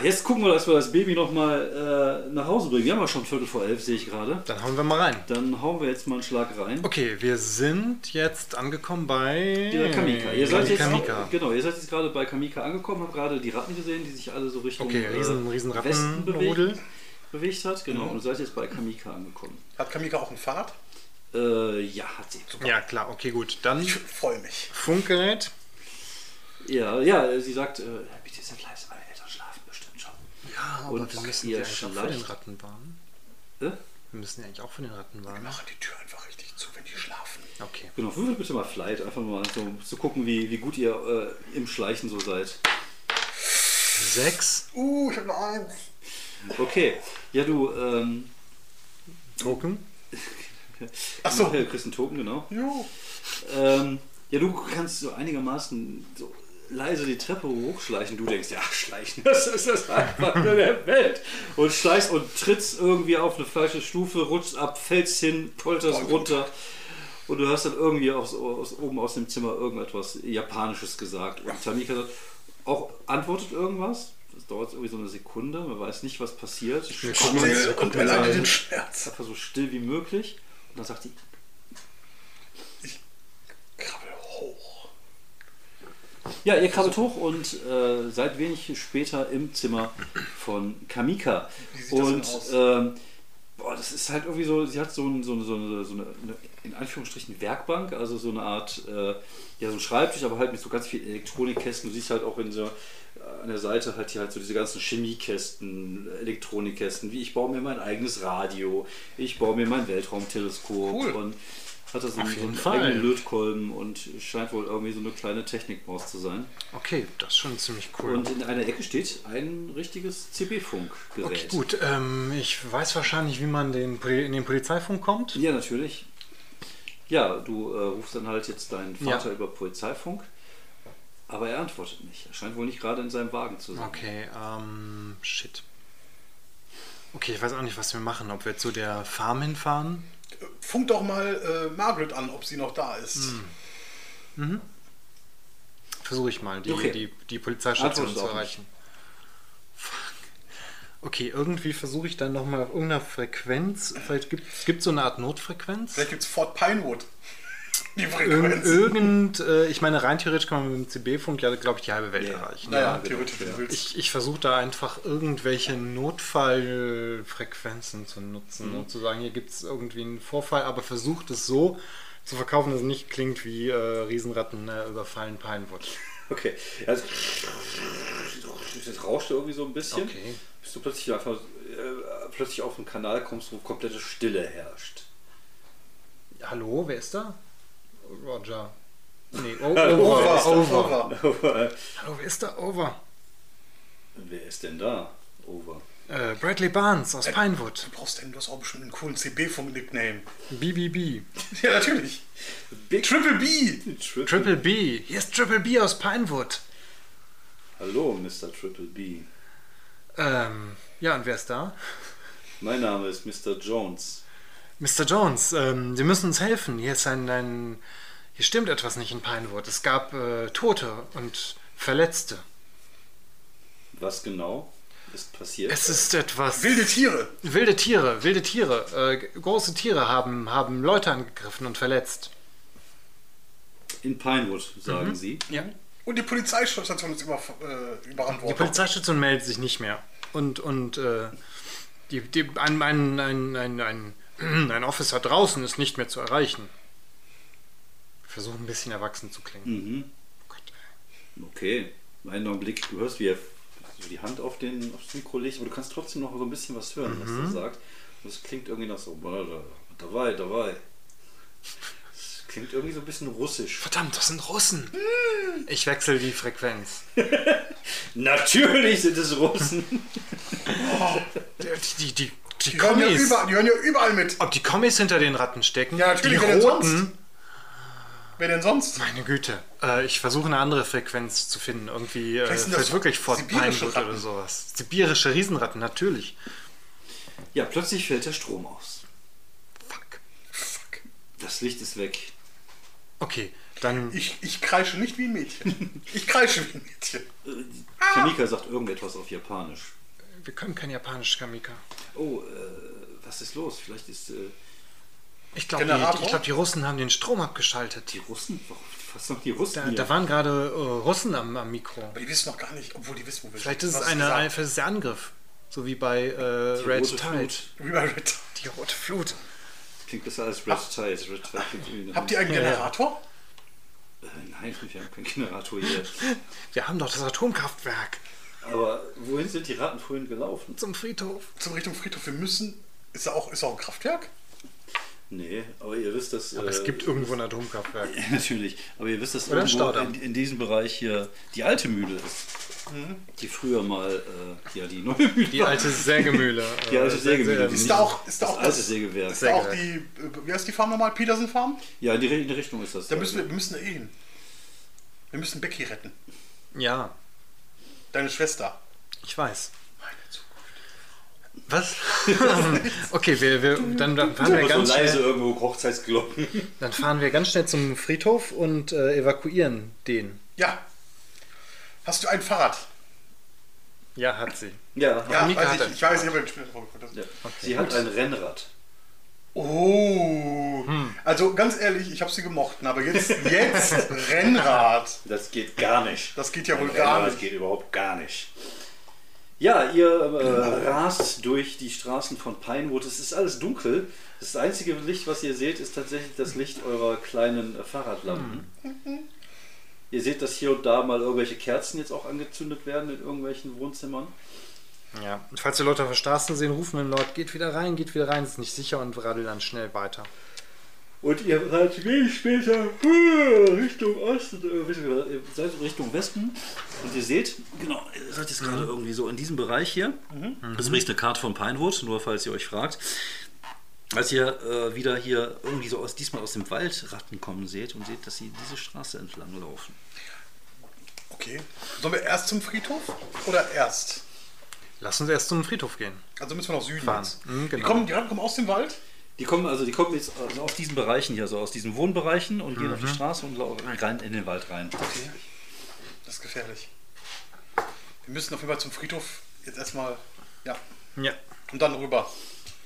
Äh, jetzt gucken wir, dass wir das Baby nochmal äh, nach Hause bringen. Wir haben ja schon Viertel vor elf, sehe ich gerade. Dann hauen wir mal rein. Dann hauen wir jetzt mal einen Schlag rein. Okay, wir sind jetzt angekommen bei Der Kamika. Ihr seid, jetzt, Kamika. genau, ihr seid jetzt gerade bei Kamika angekommen, habt gerade die Ratten gesehen, die sich alle so Richtung Okay, riesen, äh, riesen Westen bewegt, bewegt hat. Genau, Mhm. und seid jetzt bei Kamika angekommen. Hat Kamika auch ein Fahrrad? Äh, ja, hat sie. Ja, klar, okay, gut. Dann Ich freue mich. Funkgerät. Ja, ja, sie sagt, äh, bitte seid leise, meine Eltern schlafen bestimmt schon. Ja, aber Und wir müssen ihr ja eigentlich auch vor den schleicht- Ratten warnen. Äh? Wir müssen ja eigentlich auch vor den Ratten Wir warnen. machen die Tür einfach richtig zu, wenn die schlafen. Okay. Genau, würfel bitte mal Flight, einfach mal so zu gucken, wie, wie gut ihr äh, im Schleichen so seid. Sechs Uh, ich habe nur eins. Okay, ja du, ähm, Token. Ach so. ja, du kriegst einen Token, genau. Jo. Ähm, ja, du kannst so einigermaßen so leise die Treppe hochschleichen. Du denkst, ja, schleichen, das ist das Einfachste der Welt. Und schleichst und trittst irgendwie auf eine falsche Stufe, rutschst ab, fällst hin, polterst runter. Und du hast dann irgendwie aus, aus, oben aus dem Zimmer irgendetwas Japanisches gesagt. Und Tamika sagt, auch antwortet irgendwas. Das dauert irgendwie so eine Sekunde, man weiß nicht, was passiert. Still und gucken uns erleide mal den Schmerz. Einfach so still wie möglich. Und dann sagt die, Krabbel hoch. Ja, ihr krabbelt hoch und äh, seid wenig später im Zimmer von Kamika. Wie sieht das und aus? ähm, boah, das ist halt irgendwie so, sie hat so, ein, so, eine, so, eine, so eine, eine, in Anführungsstrichen, Werkbank, also so eine Art, äh, ja, so ein Schreibtisch, aber halt mit so ganz vielen Elektronikkästen. Du siehst halt auch in so, an der Seite halt hier halt so diese ganzen Chemiekästen, Elektronikkästen, wie ich baue mir mein eigenes Radio, ich baue mir mein Weltraumteleskop Cool. und hat das so Auf einen, so einen eigenen Lötkolben und scheint wohl irgendwie so eine kleine Technikmaus zu sein. Okay, das ist schon ziemlich cool. Und in einer Ecke steht ein richtiges CB-Funkgerät. okay, gut. Ähm, ich weiß wahrscheinlich, wie man den, in den Polizeifunk kommt. Ja, natürlich. Ja, du äh, rufst dann halt jetzt deinen Vater Ja. über Polizeifunk, aber er antwortet nicht. Er scheint wohl nicht gerade in seinem Wagen zu sein. Okay, ähm, shit. Okay, ich weiß auch nicht, was wir machen. Ob wir zu der Farm hinfahren? Funk doch mal äh, Margaret an, ob sie noch da ist. Versuche ich mal, die, Okay. die, die Polizeistation zu erreichen. Fuck. Okay, irgendwie versuche ich dann nochmal auf irgendeiner Frequenz. Vielleicht gibt es so eine Art Notfrequenz. Vielleicht gibt es Fort Pinewood. Die Frequenz. irgend, äh, ich meine, rein theoretisch kann man mit dem CB-Funk ja, glaube ich, die halbe Welt Ja. erreichen. naja, Ja, genau, theoretisch, ja. willst. Ich, ich versuche da einfach irgendwelche Notfallfrequenzen zu nutzen und zu sagen, hier gibt es irgendwie einen Vorfall, aber versucht es so zu verkaufen, dass es nicht klingt wie äh, Riesenratten äh, überfallen Pinewood. Okay. Also, das rauscht irgendwie so ein bisschen. Okay. Bis du plötzlich einfach äh, plötzlich auf einen Kanal kommst, wo komplette Stille herrscht. Hallo, wer ist da? Roger. Nee, Over, over, over. over. Hallo, wer ist da? Over. Wer ist denn da? Over. Äh, Bradley Barnes aus Pinewood. Du brauchst denn, du hast auch bestimmt einen coolen CB-Funk-Nickname. BBB. Ja, natürlich. Big Triple B. Triple. Triple B. Hier ist Triple B aus Pinewood. Hallo, Mr. Triple B. Ähm, ja, und wer ist da? Mein Name ist Mr. Jones. Mr. Jones, ähm, Sie müssen uns helfen. Hier ist ein, ein. Hier stimmt etwas nicht in Pinewood. Es gab äh, Tote und Verletzte. Was genau ist passiert? Es ist etwas. Wilde Tiere. Wilde Tiere, wilde Tiere. Äh, große Tiere haben, haben Leute angegriffen und verletzt. In Pinewood, sagen Sie. Ja. Und die Polizeistation ist über, äh, überrannt Die. Polizeistation meldet sich nicht mehr. Und, und äh, die, die, ein, ein, ein, ein, ein, ein Officer draußen ist nicht mehr zu erreichen. Ich versuche ein bisschen erwachsen zu klingen. Mhm. Gott. Okay. Einen Augenblick, du hörst, wie er die Hand auf den aufs Mikro legt, aber du kannst trotzdem noch so ein bisschen was hören, was er sagt. Und es klingt irgendwie nach so, dabei, dabei. Es klingt irgendwie so ein bisschen russisch. Verdammt, das sind Russen. Ich wechsle die Frequenz. Natürlich sind es Russen. Die, die, die, die, Die hören, ja Kommis. überall, die hören ja überall mit. Ob die Kommis hinter den Ratten stecken? Ja, natürlich, Die roten. Wer denn sonst? Meine Güte. Äh, ich versuche eine andere Frequenz zu finden. Irgendwie, äh, Vielleicht vielleicht wirklich Fort sibirische Pinewood Ratten. oder sowas. Sibirische Riesenratten, natürlich. Ja, plötzlich fällt der Strom aus. Fuck. Fuck. Das Licht ist weg. Okay. Dann Ich, ich kreische nicht wie ein Mädchen. Ich kreische wie ein Mädchen. Kamika sagt irgendetwas auf Japanisch. wir können kein Japanisch, Kamika. Oh, äh, was ist los? Vielleicht ist äh, Ich glaube, die, Generator? ich glaub, die Russen haben den Strom abgeschaltet. die Russen, warum was noch die Russen Da, hier? da waren gerade äh, Russen am, am Mikro. Aber die wissen noch gar nicht, obwohl die wissen, wo wir Vielleicht sind. ist es eine, vielleicht ist es der Angriff. So wie bei äh, Red Tide. Wie bei Red. Die rote Flut. Klingt besser als Red Tide. Red Tide klingt Habt ihr einen Ja, ja. Generator? Äh, Nein, wir haben keinen Generator hier. Wir haben doch das Atomkraftwerk Aber wohin sind die Ratten vorhin gelaufen? zum Friedhof. Zum Richtung Friedhof. Wir müssen. Ist da auch, ist da auch ein Kraftwerk? Nee, aber ihr wisst, dass. Aber es äh, gibt irgendwo ein Atomkraftwerk. Natürlich, aber ihr wisst, dass Oder irgendwo in, in diesem Bereich hier die alte Mühle ist. Die früher mal, äh, ja, die neue Mühle Die alte Sägemühle. Die alte äh, Sägemühle. Sä- Ist da auch, ist da das auch alte Sägewerk. Ist da auch die. äh, Wie heißt die Farm nochmal? Peterson Farm? Ja, in die, in die Richtung ist das. Da müssen wir, wir müssen eh hin. Wir müssen Becky retten. Ja, Deine Schwester. ich weiß. Was? okay, wir, wir, dann, dann, fahren wir Aber so ganz leise schnell, irgendwo Hochzeitsglocken. dann fahren wir ganz schnell zum Friedhof und äh, evakuieren den. Ja. Hast du ein Fahrrad? Ja, hat sie. Ja, Ja, Mika weiß hat ich. Ich weiß, ich habe ein Spiel vorgeguckt. ja. Sie hat ein Rennrad. Oh. Also ganz ehrlich, ich habe sie gemocht. Aber jetzt, jetzt Rennrad. Das geht gar nicht. Das geht ja wohl Ein gar Rennrad nicht. geht überhaupt gar nicht. Ja, ihr äh, rast durch die Straßen von Pinewood. Es ist alles dunkel. Das einzige Licht, was ihr seht, ist tatsächlich das Licht eurer kleinen äh, Fahrradlampen. Ihr seht, dass hier und da mal irgendwelche Kerzen jetzt auch angezündet werden in irgendwelchen Wohnzimmern. Ja. Und falls wir Leute auf der Straße sehen, rufen den Leute, geht wieder rein, geht wieder rein, ist nicht sicher und radeln dann schnell weiter. Und ihr seid wenig später äh, Richtung Osten, äh, Richtung- ihr seid Richtung Westen. Und ihr seht, genau, ihr seid jetzt gerade irgendwie so in diesem Bereich hier. Das ist übrigens eine Karte von Pinewood, nur falls ihr euch fragt. Als ihr äh, wieder hier irgendwie so aus, diesmal aus dem Wald Ratten kommen seht und seht, dass sie diese Straße entlang laufen. Okay. Sollen wir erst zum Friedhof oder erst? Lass uns erst zum Friedhof gehen. Also müssen wir nach Süden Fahren. jetzt. Mhm, Die, genau. kommen, die Ratten kommen aus dem Wald? Die kommen also, die kommen jetzt also aus diesen Bereichen hier, so aus diesen Wohnbereichen und gehen auf die Straße und rein in den Wald rein. Okay. Das ist gefährlich. Wir müssen auf jeden Fall zum Friedhof jetzt erstmal. Ja. Ja, Und dann rüber.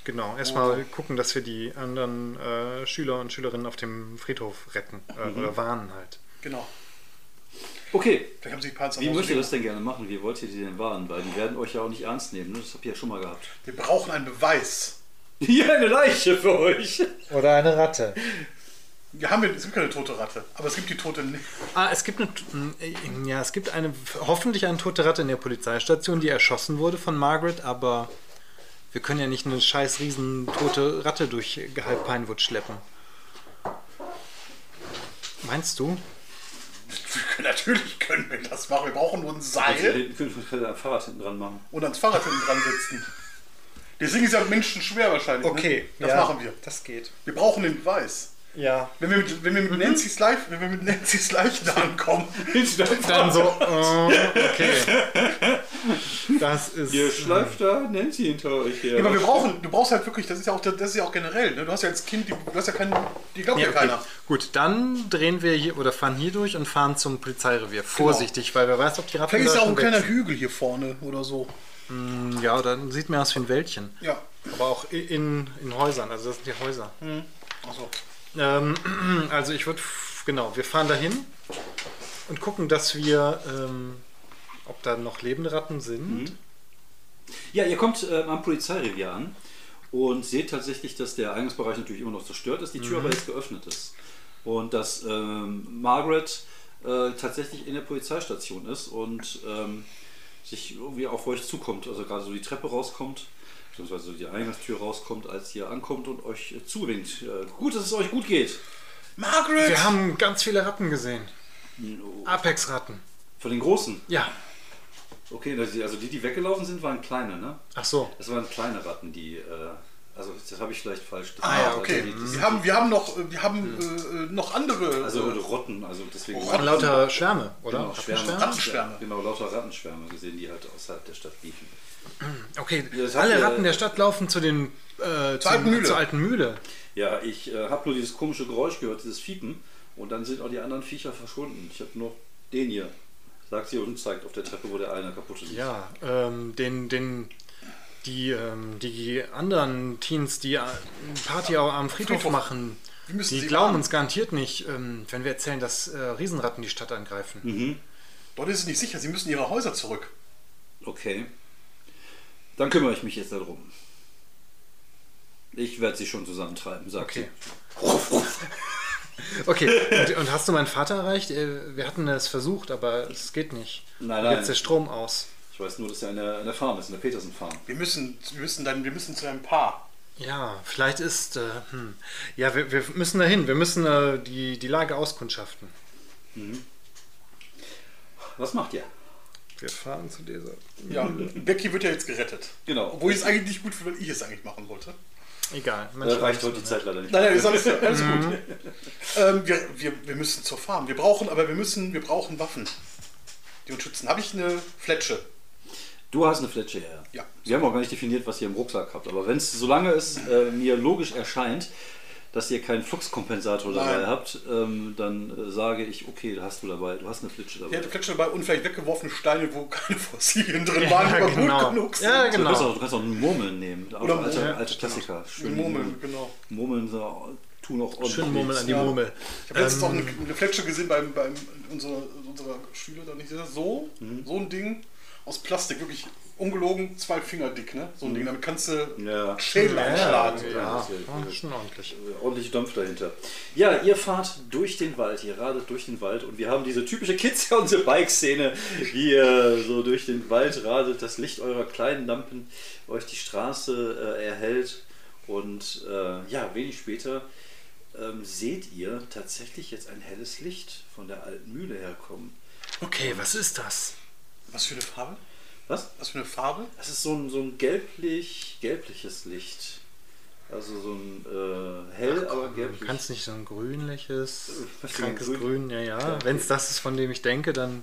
genau. Erstmal gucken, dass wir die anderen äh, Schüler und Schülerinnen auf dem Friedhof retten. Äh, Oder warnen halt. Genau. Okay, Vielleicht haben sie die Panzer wie möchtet ihr das denn gerne machen? Wie wollt ihr die denn warnen? Weil die werden euch ja auch nicht ernst nehmen. Ne? Das habt ihr ja schon mal gehabt. Wir brauchen einen Beweis. Hier eine Leiche für euch. Oder eine Ratte. Wir haben, es gibt keine tote Ratte, aber es gibt die tote. Ah, es gibt eine, äh, ja, es gibt eine, hoffentlich eine tote Ratte in der Polizeistation, die erschossen wurde von Margaret, aber wir können ja nicht eine scheiß riesen tote Ratte durch halb Pinewood schleppen. Meinst du? Natürlich können wir das machen. Wir brauchen nur ein Also, Seil ihr könnt könnt ein Fahrrad hinten dran machen. und ans Fahrrad hinten dran setzen. Deswegen ist ja Menschen schwer wahrscheinlich. Ne? Das ja, machen wir. Das geht. Wir brauchen den Beweis. Ja. Wenn wir mit, wenn wir mit Nancy's Leiche, wenn wir mit Nancy's Leiche da ankommen, Dann so, äh, okay. Das ist. Ihr schleift da Nancy hinter euch her. Ja, aber wir brauchen, du brauchst halt wirklich, das ist ja auch, das ist ja auch generell, ne? Du hast ja als Kind, die, du hast ja keinen, die glaubt ja, Ja, okay. keiner. Gut, dann drehen wir hier oder fahren hier durch und fahren zum Polizeirevier. Vorsichtig, weil wer weiß, ob die Ratten Vielleicht ist da ja auch ein kleiner Hügel hier vorne oder so. Sind. Ja, dann sieht mir aus wie ein Wäldchen. Ja. Aber auch in, in Häusern, also das sind die Häuser. Achso. Ähm, also ich würde, genau, wir fahren dahin und gucken, dass wir, ähm, ob da noch lebende Ratten sind. Ja, ihr kommt ähm, am Polizeirevier an und seht tatsächlich, dass der Eingangsbereich natürlich immer noch zerstört ist, die Tür aber jetzt geöffnet ist. Und dass ähm, Margaret äh, tatsächlich in der Polizeistation ist und ähm, sich irgendwie auf euch zukommt, also gerade so die Treppe rauskommt, beziehungsweise so die Eingangstür rauskommt, als ihr ankommt und euch äh, zuwinkt. Äh, gut, dass es euch gut geht. Margaret! Wir haben ganz viele Ratten gesehen. Oh, Apex-Ratten. Von den Großen. Ja. Okay, also die, die weggelaufen sind, waren kleine, ne? Ach so. Das waren kleine Ratten, die. Äh, also, das habe ich vielleicht falsch. ah ja, Also, okay. die- die- Wir haben, wir haben noch, wir haben äh, noch andere Also äh, Rotten, also deswegen. Rotten. Lauter Schwärme, oder? Genau, Schwärme. Rattenschwärme? Genau, lauter Rattenschwärme gesehen, die halt außerhalb der Stadt liefen. Okay, Ja, alle Ratten der Stadt laufen zu den äh, Zur alten Mühle. Zur alten Mühle. Ja, ich äh, habe nur dieses komische Geräusch gehört, dieses Fiepen. Und dann sind auch die anderen Viecher verschwunden. Ich habe nur den hier. Sagt sie und zeigt auf der Treppe, wo der eine kaputte liegt. Ja, ähm, den, den, die, ähm, die anderen Teens, die äh, Party auch am Friedhof, Friedhof. machen, die sie glauben uns garantiert nicht, ähm, wenn wir erzählen, dass äh, Riesenratten die Stadt angreifen. Mhm. Dort ist es nicht sicher, sie müssen ihre Häuser zurück. Okay. Dann kümmere ich mich jetzt darum. Ich werde sie schon zusammentreiben, sagt Okay. sie. Okay, und, und hast du meinen Vater erreicht? Äh, Wir hatten es versucht, aber es geht nicht. Nein, Jetzt nein. ist der Strom aus. Ich weiß nur, dass er in der, in der Farm ist, in der Petersen-Farm. Wir müssen, wir müssen dann, wir müssen zu einem Paar. Ja, vielleicht ist. Äh, hm. Ja, wir, wir müssen dahin. Wir müssen äh, die, die Lage auskundschaften. Was macht ihr? Wir fahren zu dieser. Ja, Becky wird ja jetzt gerettet. Genau. Obwohl ich es eigentlich nicht gut finde, weil ich es eigentlich machen wollte. Egal. Äh, manchmal reicht heute die es Zeit leider nicht. Nein, nein, ist alles, alles gut. Ähm, wir, wir, wir müssen zur Farm. Wir brauchen, aber wir müssen, wir brauchen Waffen, die uns schützen. Habe ich eine Fletsche? Du hast eine Fletsche, ja. Ja. Wir haben auch gar nicht definiert, was ihr im Rucksack habt. Aber wenn es, solange es äh, mir logisch erscheint, dass ihr keinen Fluxkompensator dabei Nein. habt, ähm, dann äh, sage ich, okay, hast du dabei, du hast eine Flitsche Ich dabei. hatte Fletsche dabei und vielleicht weggeworfene Steine, wo keine Fossilien drin waren, Ja, die aber genau. gut genug sind. Ja, Du, genau. kannst auch, du kannst auch einen Murmeln nehmen. Auch Oder alte, Murmeln, alte Klassiker. Schön Murmeln, genau. Murmeln so, tun auch ordentlich. Schön Murmel an die Ja. Murmel. Ich habe letztens Ähm, auch eine, eine Fletsche gesehen beim, beim unserer, unserer Schüler, da nicht so, Mhm. so ein Ding aus Plastik, wirklich ungelogen, zwei Finger dick, ne? So ein Ding, damit kannst du Mhm. Ja. Schädel Ja, einschlagen. ja, das ist ja- ja, schon ordentlich. ordentlich Dampf dahinter. Ja, ihr fahrt durch den Wald, ihr radet durch den Wald und wir haben diese typische Kids on the Bike-Szene, wie ihr so durch den Wald radet, das Licht eurer kleinen Lampen euch die Straße äh, erhält und äh, ja, wenig später ähm, seht ihr tatsächlich jetzt ein helles Licht von der alten Mühle herkommen. Okay, was ist das? Was für eine Farbe? Was? Was für eine Farbe? Das ist so ein, so ein gelblich, gelbliches Licht. Also so ein äh, hell, aber Du gelblich. kannst nicht so ein grünliches, krankes Grün? Grün, ja, ja. Ja. Wenn es das ist, von dem ich denke, dann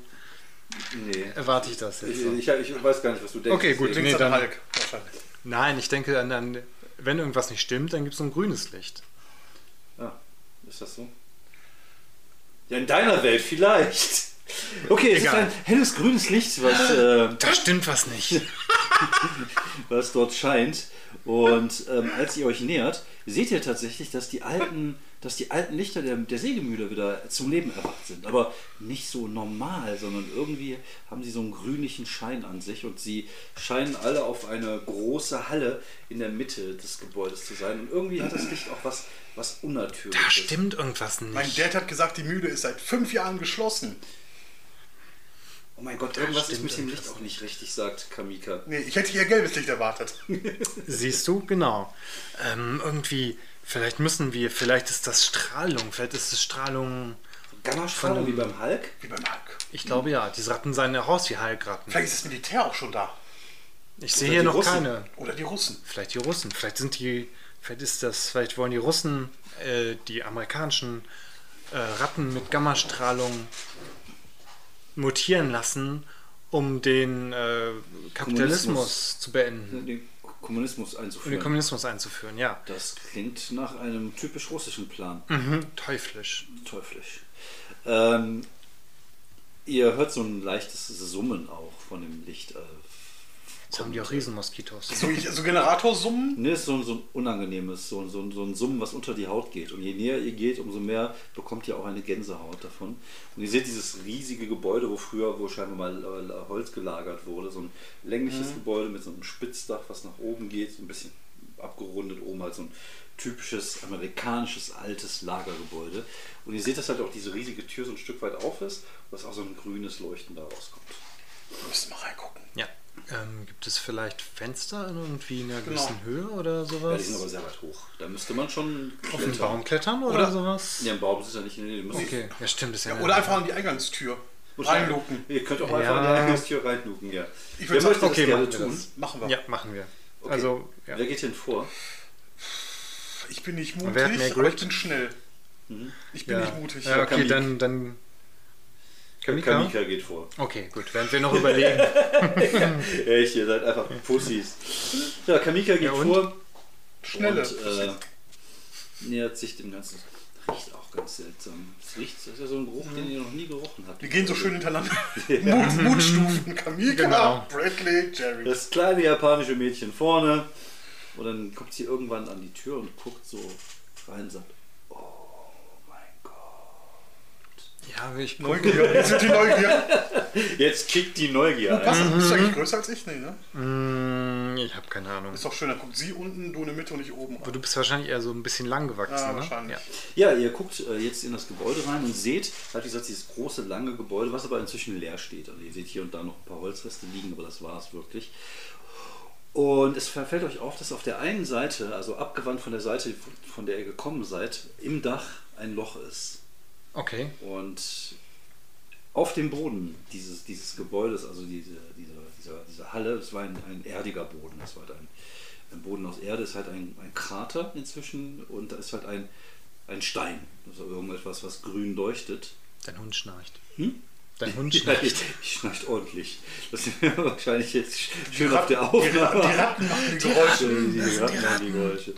Nee. erwarte ich das jetzt. Ich, ich, ich weiß gar nicht, was du denkst. Okay, gut. Nee, an dann- Hulk, wahrscheinlich. Nein, ich denke, an, an, wenn irgendwas nicht stimmt, dann gibt es so ein grünes Licht. Ah, ist das so? Ja, in deiner Welt vielleicht. Okay, es Egal. ist ein helles grünes Licht, was, äh, Da stimmt was nicht. was dort scheint. Und ähm, als ihr euch nähert, seht ihr tatsächlich, dass die alten, dass die alten Lichter der, der Sägemühle wieder zum Leben erwacht sind. Aber nicht so normal, sondern irgendwie haben sie so einen grünlichen Schein an sich und sie scheinen alle auf eine große Halle in der Mitte des Gebäudes zu sein. Und irgendwie hat das Licht auch was, was Unnatürliches. Da stimmt irgendwas Mein nicht. Dad hat gesagt, die Mühle ist seit fünf Jahren geschlossen. Oh mein Gott, irgendwas ist mit dem Licht auch nicht richtig, sagt Kamika. Nee, ich hätte hier gelbes Licht erwartet. Siehst du? Genau. Ähm, irgendwie, vielleicht müssen wir, vielleicht ist das Strahlung, vielleicht ist es Strahlung. Gammastrahlung wie beim Hulk? Wie beim Hulk. Ich glaube ja, diese Ratten seien ja raus wie Hulkratten. Vielleicht ist das Militär auch schon da. Ich sehe Oder hier noch Russen. keine. Oder die Russen. Vielleicht die Russen, vielleicht sind die, vielleicht ist das, vielleicht wollen die Russen äh, die amerikanischen äh, Ratten mit Gammastrahlung mutieren lassen, um den äh, Kapitalismus Kommunismus. zu beenden Den Kommunismus und den einzuführen. Kommunismus einzuführen. Ja, das klingt nach einem typisch russischen Plan. mhm. teuflisch. Teuflisch. Ähm, ihr hört so ein leichtes Summen auch von dem Licht. Äh, Jetzt haben die auch Riesenmoskitos. So, so Generatorsummen. Ne, ist so, ein- so ein unangenehmes, so, ein- so, ein- so ein Summen, was unter die Haut geht. Und je näher ihr geht, umso mehr bekommt ihr auch eine Gänsehaut davon. Und ihr seht dieses riesige Gebäude, wo früher, wo scheinbar mal äh, Holz gelagert wurde. So ein längliches Gebäude mit so einem Spitzdach, was nach oben geht, so ein bisschen abgerundet oben, halt so ein typisches amerikanisches altes Lagergebäude. Und ihr seht, dass halt auch diese riesige Tür so ein Stück weit auf ist, dass auch so ein grünes Leuchten da rauskommt. Wir müssen mal reingucken. Ja. Ähm, gibt es vielleicht Fenster in irgendwie einer Genau. gewissen Höhe oder Ja, sowas? die sind aber sehr weit hoch. Da müsste man schon Auf den. Baum klettern oder, Oder- sowas? Ja, ein Baum ist ja nicht. Nee, Okay, ja stimmt, ist ja, Ja, oder einfach an die Eingangstür. Reinluken. Ihr könnt auch Ja. einfach an die Eingangstür reinluken, ja. Ich Wer würd möchte sagen, das okay, gerne machen tun? das. Machen wir. Ja, machen wir. Okay. Also, ja. Wer geht denn vor? Ich bin nicht Und wer hat mutig, mehr aber ich bin schnell. Ich bin ja. nicht mutig. Ja, okay, dann, dann. Kamika? Kamika geht vor. Okay, gut, während wir noch überlegen. Echt, ihr seid einfach Pussys. Ja, Kamika geht Ja, und? vor Schnelle. und äh, nähert sich dem Ganzen. Riecht auch ganz seltsam. Es riecht, das ist ja so ein Geruch, den ihr noch nie gerochen habt. Die gehen so schön hintereinander. Mut, Mutstufen. Kamika, Genau. Bradley, Jerry. Das kleine japanische Mädchen vorne. Und dann kommt sie irgendwann an die Tür und guckt so rein und sagt, oh mein Gott. Ja, ich Neugier. Jetzt sind die Neugier. Jetzt kickt die Neugier Passt, ein. bist du eigentlich größer als ich? Nee, ne? Mm, ich habe keine Ahnung. Ist doch schön, dann guckt sie unten, du in der Mitte und ich oben. Aber du bist wahrscheinlich eher so ein bisschen lang gewachsen, Ja, ne? wahrscheinlich. Ja. Ja, ihr guckt äh, jetzt in das Gebäude rein und seht, halt wie gesagt, dieses große, lange Gebäude, was aber inzwischen leer steht. Also ihr seht hier und da noch ein paar Holzreste liegen, aber das war es wirklich. Und es fällt euch auf, dass auf der einen Seite, also abgewandt von der Seite, von der ihr gekommen seid, im Dach ein Loch ist. Okay. Und auf dem Boden dieses, dieses Gebäudes, also diese, diese, dieser, diese Halle, das war ein, ein erdiger Boden, das war halt ein, ein Boden aus Erde, ist halt ein, ein Krater inzwischen und da ist halt ein, ein Stein, also irgendetwas, was grün leuchtet. Dein Hund schnarcht. Hm? Dein Hund schnarcht. ich, ich schnarcht ordentlich. Das ist wahrscheinlich jetzt schön Die auf der Ratten- Aufnahme. Ratten- die Ratten machen die Geräusche. Die, Das sind die Ratten machen die Geräusche.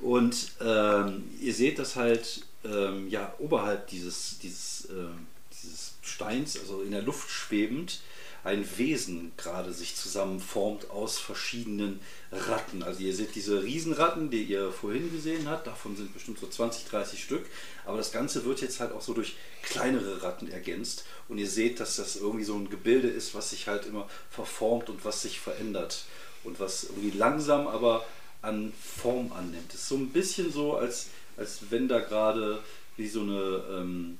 Und ähm, ihr seht, dass halt ähm, ja, oberhalb dieses, dieses, ähm, dieses Steins, also in der Luft schwebend, ein Wesen gerade sich zusammenformt aus verschiedenen Ratten. Also ihr seht diese Riesenratten, die ihr vorhin gesehen habt, davon sind bestimmt so 20, 30 Stück. Aber das Ganze wird jetzt halt auch so durch kleinere Ratten ergänzt. Und ihr seht, dass das irgendwie so ein Gebilde ist, was sich halt immer verformt und was sich verändert. Und was irgendwie langsam aber an Form annimmt. Es ist so ein bisschen so, als, als wenn da gerade wie so eine, ähm,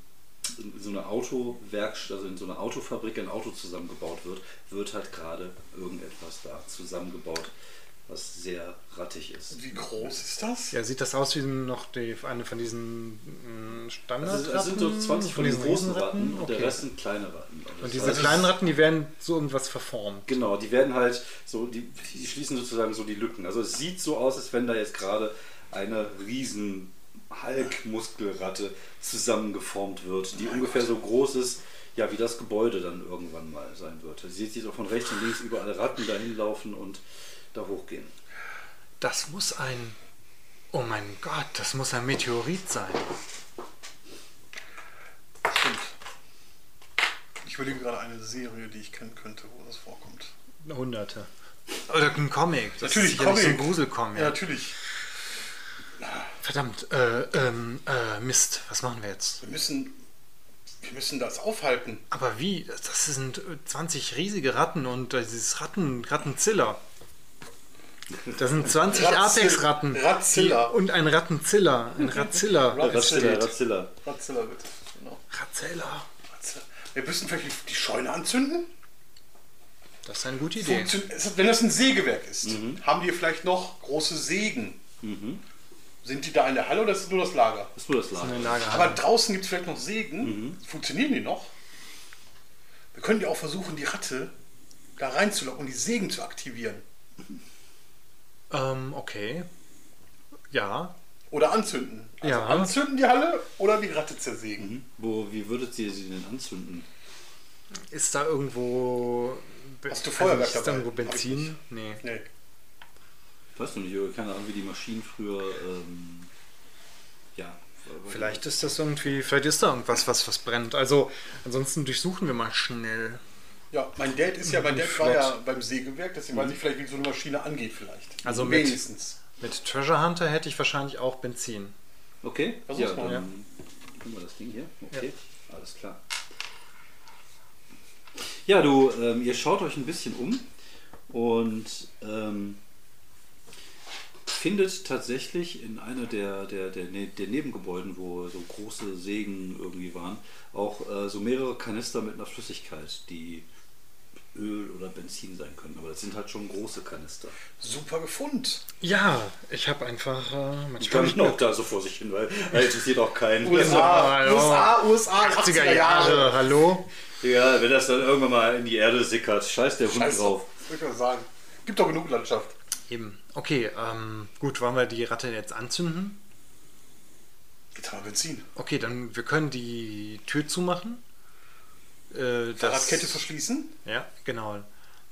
so eine Autowerkstatt, also in so einer Autofabrik ein Auto zusammengebaut wird, wird halt gerade irgendetwas da zusammengebaut, was sehr rattig ist. Wie groß ist das? Ja, sieht das aus wie noch die, eine von diesen mm, Also Standardratten? es sind so 20 von diesen großen? Ratten und der Okay. Rest sind kleine Ratten. Also Und diese heißt, kleinen Ratten, die werden so irgendwas verformt. Genau, die werden halt so, die, die schließen sozusagen so die Lücken. Also es sieht so aus, als wenn da jetzt gerade eine riesen Hulk-Muskelratte zusammengeformt wird, die ungefähr so groß ist, ja, wie das Gebäude dann irgendwann mal sein wird. Ihr seht sich auch von rechts und links überall Ratten dahin laufen und da hochgehen. Das muss ein. Oh mein Gott, das muss ein Meteorit sein. Stimmt. Ich überlege gerade eine Serie, die ich kennen könnte, wo das vorkommt. Hunderte. Oder ein Comic. Das Natürlich, ist so ein Comic. Gruselcomic. Ja, natürlich. Verdammt, äh, ähm, äh, Mist, was machen wir jetzt? Wir müssen, wir müssen das aufhalten. Aber wie? Das sind äh, 20 riesige Ratten und dieses Ratten, Rattenziller. Das sind 20 Ratzill- Apex-Ratten. Ratzilla. Und ein Rattenziller. Ein Ratzilla. Rat- Ratzilla. Ratzilla. Ratzilla bitte. Genau. Ratzilla. Ratzilla. Wir müssen vielleicht die Scheune anzünden. Das ist eine gute Idee. Funktion es- wenn das ein Sägewerk ist, haben die vielleicht noch große Sägen. Sind die da in der Halle oder ist es nur das Lager? Das ist nur das Lager. Lage Aber draußen gibt es vielleicht noch Sägen. Funktionieren die noch? Wir können ja auch versuchen, die Ratte da reinzulocken und die Sägen zu aktivieren. ähm, okay. Ja. Oder anzünden. Also Ja. anzünden die Halle oder die Ratte zersägen. Wo, wie würdet ihr sie denn anzünden? Ist da irgendwo. Hast du Feuerwerk ist da dabei? irgendwo Hab ich Benzin? Nee. Nee. Ich weiß noch nicht, keine Ahnung, wie die Maschinen früher, ähm, ja. Vielleicht ist das irgendwie, vielleicht ist da irgendwas, was, was brennt. Also, ansonsten durchsuchen wir mal schnell. Ja, mein Dad ist ja, mein Dad war ja beim Sägewerk, deswegen weiß ich vielleicht, wie so eine Maschine angeht vielleicht. Also mit- wenigstens. Mit Treasure Hunter hätte ich wahrscheinlich auch Benzin. Okay, Versuch's ja, mal. dann gucken wir das Ding hier. Okay, alles klar. Ja, du, ähm, ihr schaut euch ein bisschen um und ähm, findet tatsächlich in einer der, der, der, Ne- der Nebengebäuden, wo so große Sägen irgendwie waren, auch äh, so mehrere Kanister mit einer Flüssigkeit, die Öl oder Benzin sein können. Aber das sind halt schon große Kanister. Super Gefund. Ja, ich habe einfach äh, Die manchmal. standen auch da so vor sich hin, weil weil interessiert auch keinen. USA, hallo. USA, USA, 80er 80er Jahre. Jahre, hallo? Ja, wenn das dann irgendwann mal in die Erde sickert, scheiß der Hund Scheiß drauf. drauf. Würde ich mal sagen. Gibt doch genug Landschaft. Eben. Okay, ähm, gut, wollen wir die Ratte jetzt anzünden? Wir Benzin. Okay, dann wir können die Tür zumachen. Äh, Fahrradkette verschließen. Ja, genau.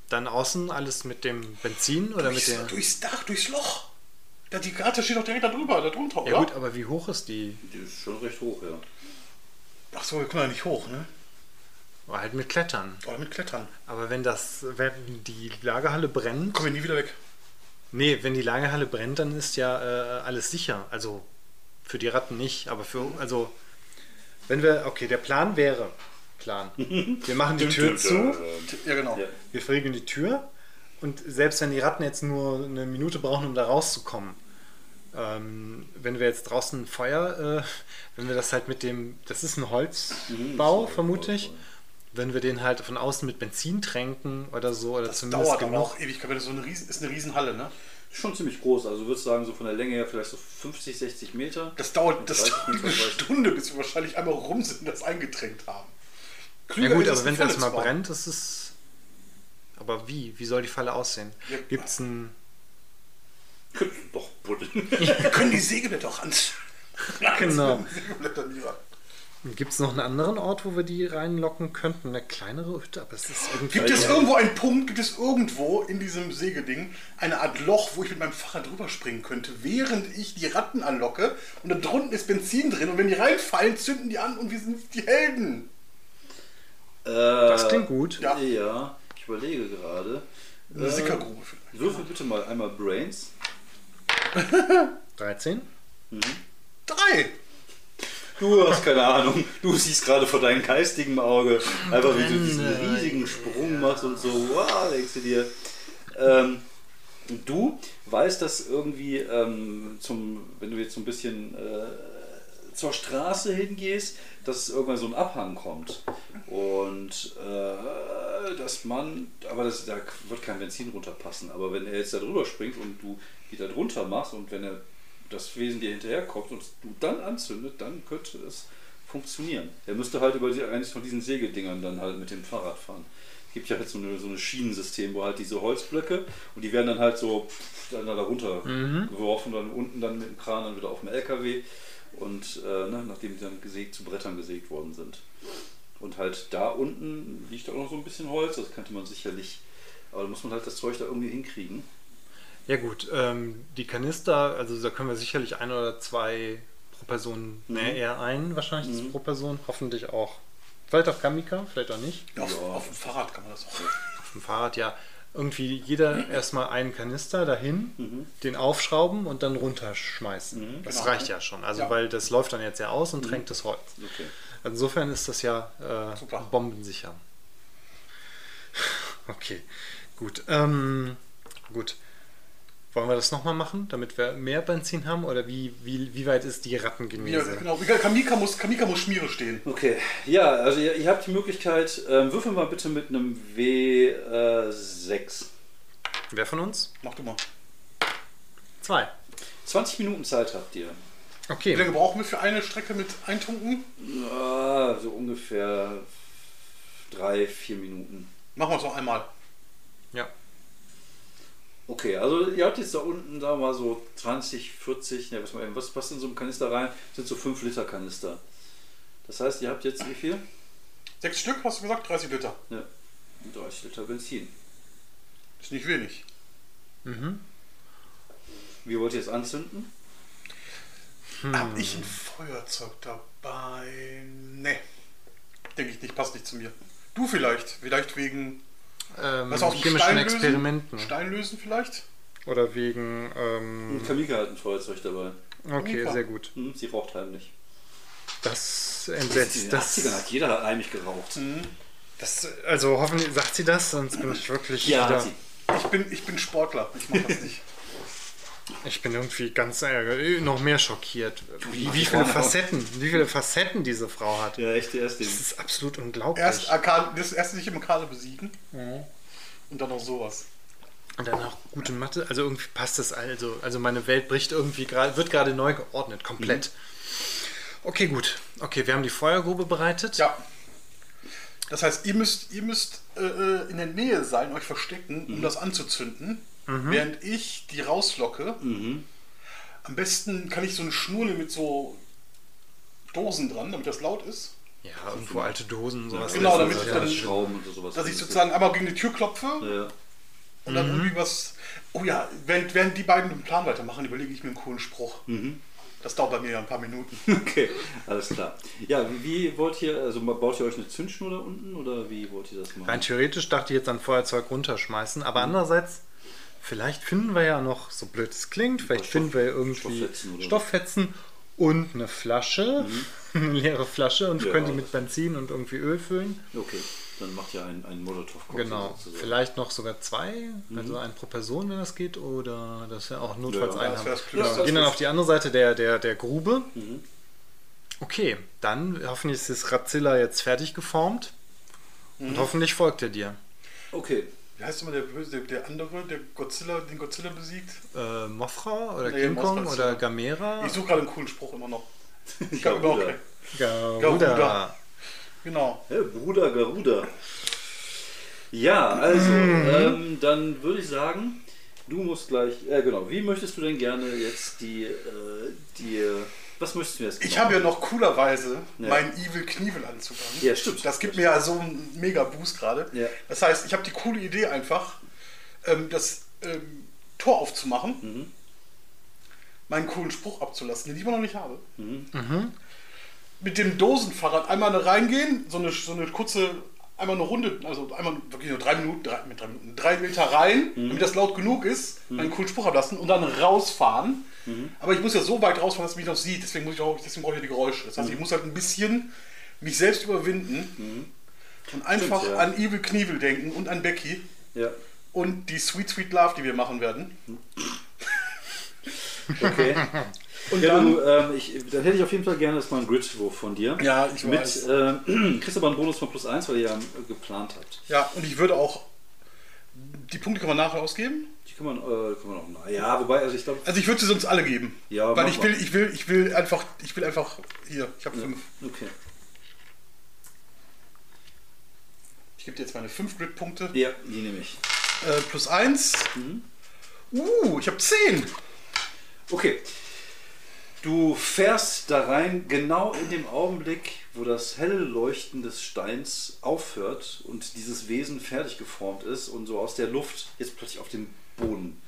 Dann außen alles mit dem Benzin oder mit Durchs, der. durchs Dach, durchs Loch. Da, die Ratte steht doch direkt da drüber, da drunter, Ja oder? gut, aber wie hoch ist die? Die ist schon recht hoch, ja. Ach so, wir kommen ja nicht hoch, ne? War halt mit Klettern. Oder mit Klettern. Aber wenn das, wenn die Lagerhalle brennt, Kommen wir nie wieder weg. Nee, wenn die Lagerhalle brennt, dann ist ja äh, alles sicher. Also für die Ratten nicht, aber für, also wenn wir, okay, der Plan wäre, Plan, wir machen die Tür zu, Ja, genau. Ja. wir verriegeln die Tür und selbst wenn die Ratten jetzt nur eine Minute brauchen, um da rauszukommen, ähm, wenn wir jetzt draußen Feuer, äh, wenn wir das halt mit dem, das ist ein Holzbau, vermute ich, wenn wir den halt von außen mit Benzin tränken oder so, oder Das zumindest dauert aber genug. auch ewig. weil das so eine Riesen, ist eine Riesenhalle, ne? Ist schon ziemlich groß. Also würdest sagen, so von der Länge her vielleicht so 50, 60 Meter. Das dauert, das 30 dauert eine Meter, 30. Stunde, bis wir wahrscheinlich einmal rum sind und das eingetränkt haben. Ja Klüger gut, ist es, aber wenn es erstmal brennt, ist es. Aber wie? Wie soll die Falle aussehen? Ja. Gibt es ein. Doch buddeln. Wir können die Sägeblätter auch ans. Genau. Sägeblätter nie ran. Gibt es noch einen anderen Ort, wo wir die reinlocken könnten? Eine kleinere Hütte, aber es ist irgendwie. Gibt es irgendwo einen Punkt, gibt es irgendwo in diesem Sägeding eine Art Loch, wo ich mit meinem Fahrrad drüber springen könnte, während ich die Ratten anlocke und da drunten ist Benzin drin und wenn die reinfallen, zünden die an und wir sind die Helden. Das klingt gut. Ja. Ja, ich überlege gerade. Eine Äh, Sickergrube vielleicht. Würfel bitte mal einmal Brains. 13? Drei! Du hast keine Ahnung. Du siehst gerade vor deinem geistigen Auge einfach, wie du diesen riesigen Sprung machst und so, wow, denkst du dir. Ähm, und du weißt, dass irgendwie ähm, zum, wenn du jetzt so ein bisschen äh, zur Straße hingehst, dass irgendwann so ein Abhang kommt. Und äh, dass man, aber das, da wird kein Benzin runterpassen. Aber wenn er jetzt da drüber springt und du wieder drunter machst und wenn er das Wesen dir hinterherkommt und du dann anzündet, dann könnte es funktionieren. Er müsste halt über die, eines von diesen Segeldingern dann halt mit dem Fahrrad fahren. Es gibt ja halt so eine, so ein Schienensystem, wo halt diese Holzblöcke und die werden dann halt so dann da runter geworfen, dann unten dann mit dem Kran dann wieder auf dem LKW und äh, ne, nachdem die dann gesägt, zu Brettern gesägt worden sind. Und halt da unten liegt auch noch so ein bisschen Holz, das könnte man sicherlich, aber da muss man halt das Zeug da irgendwie hinkriegen. Ja gut, ähm, die Kanister, also da können wir sicherlich ein oder zwei pro Person, Mhm. eher ein wahrscheinlich ist pro Person, hoffentlich auch. Vielleicht auf Kamika, vielleicht auch nicht. Auf, Ja. auf dem Fahrrad kann man das auch. Auf dem Fahrrad ja. Irgendwie jeder erstmal einen Kanister dahin, Mhm. den aufschrauben und dann runterschmeißen. Das Genau. reicht ja schon. Also Ja. weil das läuft dann jetzt ja aus und tränkt das Holz. Okay. Insofern ist das ja äh, bombensicher. Okay, gut. Ähm, gut. Wollen wir das nochmal machen, damit wir mehr Benzin haben? Oder wie, wie, wie weit ist die Ja, Rattengenese? genau. Kamika muss, Kamika muss Schmiere stehen. Okay, ja, also ihr, ihr habt die Möglichkeit, ähm, würfel mal bitte mit einem W6. Wer von uns? Mach du mal. Zwei. 20 Minuten Zeit habt ihr. Wie Okay. lange brauchen wir für eine Strecke mit Eintunken? Ah, so ungefähr drei, vier Minuten. Machen wir es noch einmal. Ja. Okay, also ihr habt jetzt da unten, sagen wir mal so 20, 40, ne, was, mal eben, was passt in so einem Kanister rein? Sind so 5 Liter Kanister. Das heißt, ihr habt jetzt wie viel? Sechs Stück, hast du gesagt? 30 Liter. Ja, 30 Liter Benzin. Ist nicht wenig. Mhm. Wie wollt ihr es anzünden? Hab ich ein Feuerzeug dabei? Ne. Denke ich nicht, passt nicht zu mir. Du vielleicht. Vielleicht wegen. Ähm, Was dem chemischen Stein lösen? Experimenten. Stein lösen vielleicht? Oder wegen. Ähm, Kamika hat ein Feuerzeug dabei. okay, Kamika. sehr gut. Hm, sie raucht heimlich. Das In entsetzt. den Das, 80ern hat jeder heimlich geraucht. das, also hoffentlich sagt sie das, sonst bin ich wirklich Ja, wieder. hat sie. Ich bin, ich bin Sportler. Ich mach das nicht. Ich bin irgendwie ganz äh, noch mehr schockiert. Wie, wie viele Facetten, wie viele Facetten diese Frau hat. Ja, echt, der erste. Das ist absolut unglaublich. Erst, Arkan, das erste sich im Kale besiegen. Und dann noch sowas. Und dann auch gute Mathe. Also irgendwie passt das also. Also meine Welt bricht irgendwie gerade, wird gerade neu geordnet, komplett. Okay, gut. Okay, wir haben die Feuergrube bereitet. Ja. Das heißt, ihr müsst, ihr müsst äh, äh, in der Nähe sein, euch verstecken, um das anzuzünden, während ich die rauslocke. Am besten kann ich so eine Schnur nehmen mit so Dosen dran, damit das laut ist. Ja, irgendwo alte Dosen, sowas. Genau, damit ich dann- Schrauben und sowas. Dass ich sozusagen einmal gegen die Tür klopfe Ja. Und dann irgendwie was. Oh ja, während, während die beiden den Plan weitermachen, überlege ich mir einen coolen Spruch. Das dauert bei mir ja ein paar Minuten. Okay, alles klar. Ja, wie, wie wollt ihr, also baut ihr euch eine Zündschnur da unten oder wie wollt ihr das machen? Rein theoretisch dachte ich jetzt an Feuerzeug runterschmeißen, aber andererseits, vielleicht finden wir ja noch, so blöd es klingt, vielleicht Stoff- finden wir irgendwie Stofffetzen. Stofffetzen und eine Flasche, eine leere Flasche und Ja, können die mit Benzin und irgendwie Öl füllen. Okay, dann macht ihr einen, einen molotow Genau, vielleicht noch sogar zwei, also einen pro Person, wenn das geht, oder das wäre auch notfalls Ja, einen das haben. Genau, wir gehen dann auf die andere Seite der, der, der Grube. Okay, dann hoffentlich ist das Razilla jetzt fertig geformt und hoffentlich folgt er dir. Okay, Wie heißt immer der Böse, der, der andere, der Godzilla, den Godzilla besiegt? Äh, Mothra oder Nee, King Kong oder Gamera? Ich suche gerade einen coolen Spruch immer noch. Ich habe. Garuda. Garuda. Genau. Ja, Bruder Garuda. Ja, also, Mhm. ähm, dann würde ich sagen, du musst gleich, äh, genau, wie möchtest du denn gerne jetzt die, äh, die, was möchtest du jetzt Ich genau? habe ja noch coolerweise Ja. meinen Evil Knievel Anzug an. Ja, stimmt. Das gibt mir ja so einen mega Boost gerade. Ja. Das heißt, ich habe die coole Idee einfach, ähm, das ähm, Tor aufzumachen, Mhm. meinen coolen Spruch abzulassen, den ich immer noch nicht habe. Mhm. Mit dem Dosenfahrrad einmal reingehen, so eine, so eine kurze, einmal eine Runde, also einmal wirklich nur drei Minuten, drei, mit drei Minuten, drei Meter rein, Mhm. damit das laut genug ist, meinen coolen Spruch ablassen und dann rausfahren. Mhm. Aber ich muss ja so weit rausfahren, dass mich noch sieht, deswegen, muss ich auch, deswegen brauche ich ja die Geräusche. Das heißt, Mhm. ich muss halt ein bisschen mich selbst überwinden und einfach ja. an Evil Knievel denken und an Becky Ja, und die Sweet Sweet Love, die wir machen werden. okay. Und ja, dann, du, ähm, ich, dann hätte ich auf jeden Fall gerne erstmal einen Grid-Wurf von dir. Ja, ich Mit, weiß. äh, kriegst aber einen Bonus von plus 1, weil ihr ja äh, geplant habt. ja, und ich würde auch, die Punkte kann man nachher ausgeben. Die kann man, äh, kann man auch, ja, wobei, also ich glaube, Also ich würde sie sonst alle geben. Ja, Weil ich will, ich will, ich will einfach, ich will einfach, hier, ich habe fünf. okay. Ich gebe dir jetzt meine fünf Grid-Punkte. Ja, die nehme ich. Äh, plus eins. Mhm. Uh, ich habe zehn. Okay. Du fährst da rein, genau in dem Augenblick, wo das helle Leuchten des Steins aufhört und dieses Wesen fertig geformt ist und so aus der Luft jetzt plötzlich auf den Boden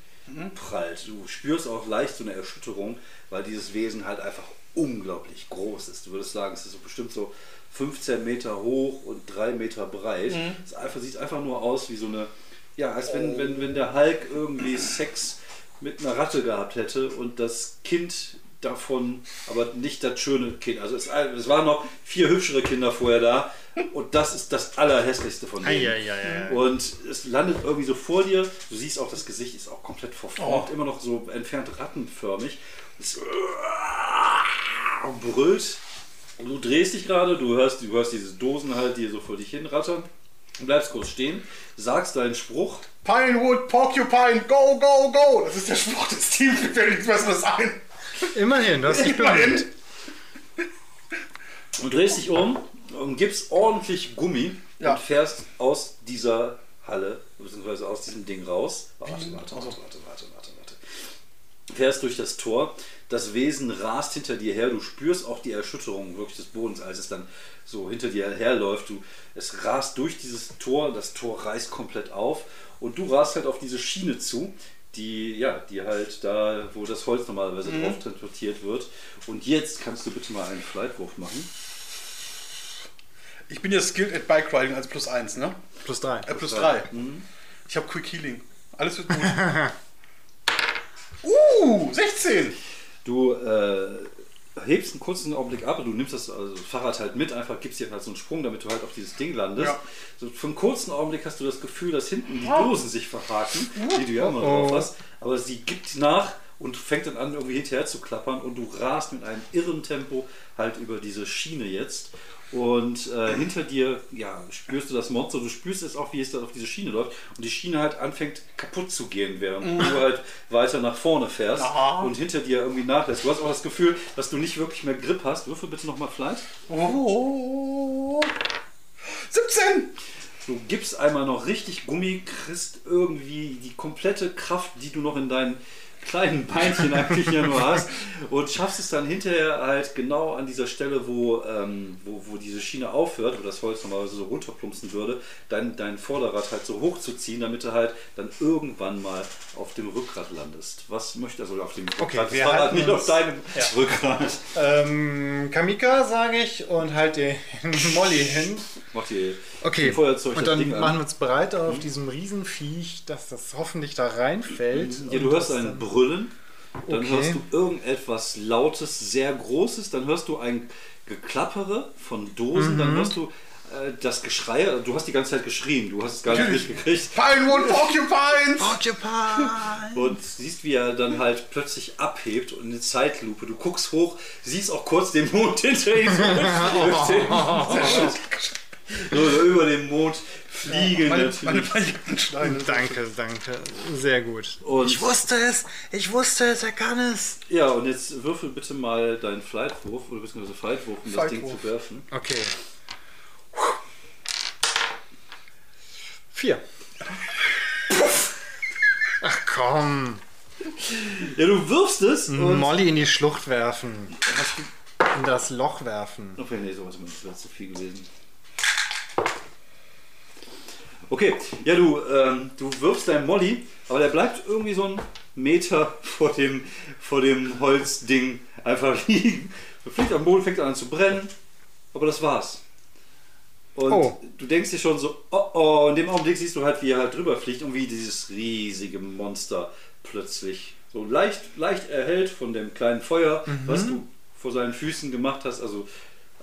prallt. Du spürst auch leicht so eine Erschütterung, weil dieses Wesen halt einfach unglaublich groß ist. Du würdest sagen, es ist so bestimmt so 15 Meter hoch und 3 Meter breit. Es einfach, sieht einfach nur aus wie so eine, ja, als wenn, wenn, wenn der Hulk irgendwie Sex mit einer Ratte gehabt hätte und das Kind davon, aber nicht das schöne Kind. Also es, es waren noch vier hübschere Kinder vorher da und das ist das allerhässlichste von denen. Eieiei. Und es landet irgendwie so vor dir. Du siehst auch, das Gesicht ist auch komplett verformt, Oh. immer noch so entfernt rattenförmig. Es brüllt. Und du drehst dich gerade, du hörst, du hörst diese Dosen halt, die so vor dich hinrattern. Du bleibst kurz stehen, sagst deinen Spruch Pinewood, Porcupine, go, go, go. Das ist der Spruch des Teams. Mir fällt nichts Besseres ein. Immerhin, du hast dich Immerhin. bemüht. und drehst dich um und gibst ordentlich Gummi Ja. und fährst aus dieser Halle, beziehungsweise aus diesem Ding raus. Warte, warte, warte, warte, warte, warte, warte. Fährst durch das Tor, das Wesen rast hinter dir her, du spürst auch die Erschütterung wirklich des Bodens, als es dann so hinter dir herläuft. Du, es rast durch dieses Tor, das Tor reißt komplett auf und du rast halt auf diese Schiene zu, die, ja, die halt da, wo das Holz normalerweise drauf transportiert wird. Und jetzt kannst du bitte mal einen Flightwurf machen. Ich bin ja skilled at Bike Riding, also plus eins, ne? Plus drei. Äh, plus drei. drei. Ich habe Quick Healing. Alles wird gut. uh, 16. Du äh, hebst einen kurzen Augenblick ab und du nimmst das also das Fahrrad halt mit, einfach gibst dir halt so einen Sprung, damit du halt auf dieses Ding landest. Ja. So, für einen kurzen Augenblick hast du das Gefühl, dass hinten die Dosen sich verhaken, die du ja immer drauf hast, aber sie gibt nach und fängt dann an, irgendwie hinterher zu klappern und du rast mit einem irren Tempo halt über diese Schiene jetzt. Und äh, hinter dir, ja, spürst du das Monster, du spürst es auch, wie es dann auf diese Schiene läuft und die Schiene halt anfängt kaputt zu gehen, während du halt weiter nach vorne fährst Aha. und hinter dir irgendwie nachlässt. Du hast auch das Gefühl, dass du nicht wirklich mehr Grip hast. Würfel bitte nochmal Flight. Oh. 17. Du gibst einmal noch richtig Gummi, kriegst irgendwie die komplette Kraft, die du noch in deinen kleinen Beinchen eigentlich ja nur hast und schaffst es dann hinterher halt genau an dieser Stelle, wo, ähm, wo, wo diese Schiene aufhört, wo das Holz normalerweise so runterplumpsen würde, dein, dein Vorderrad halt so hochzuziehen, damit du halt dann irgendwann mal auf dem Rückgrat landest. Was möchte also auf dem Okay, Rückgrat, wir das halten nicht auf deinem Ja. Rückgrat. Ähm, Kamika, sage ich, und halt den Molly hin. Mach die Okay, Feuerzeug und dann Ding machen wir uns bereit auf diesem Riesenviech, dass das hoffentlich da reinfällt. Ja, du hörst das ein dann- Brüllen, dann Okay. hörst du irgendetwas Lautes, sehr Großes, dann hörst du ein Geklappere von Dosen, Mhm. dann hörst du äh, das Geschrei, du hast die ganze Zeit geschrien, du hast es gar nicht Natürlich. mitgekriegt Pinewood Porcupines! Porcupine! und siehst, wie er dann halt plötzlich abhebt und eine Zeitlupe, du guckst hoch, siehst auch kurz den Mond hinter ihm. so, so über den Mond fliegen Meine, natürlich. meine Pailletensteine. Danke, danke. Sehr gut. Und- ich wusste es! Ich wusste es, er kann es! Ja, und jetzt würfel bitte mal deinen Flightwurf oder beziehungsweise Flightwurf, um das Ding Flightwurf. zu werfen. Okay. Vier. Ach komm. Ja, du wirfst es und Molly in die Schlucht werfen. In das Loch werfen. Okay, nee, so warte mal, das wäre zu viel gewesen. Okay, ja, du, ähm, du wirfst deinen Molly, aber der bleibt irgendwie so einen Meter vor dem, vor dem Holzding einfach liegen. Du fliegt am Boden, fängt an zu brennen, aber das war's. Und Oh. du denkst dir schon so, oh oh, in dem Augenblick siehst du halt, wie er halt drüber fliegt und wie dieses riesige Monster plötzlich so leicht, leicht erhellt von dem kleinen Feuer, was du vor seinen Füßen gemacht hast. Also,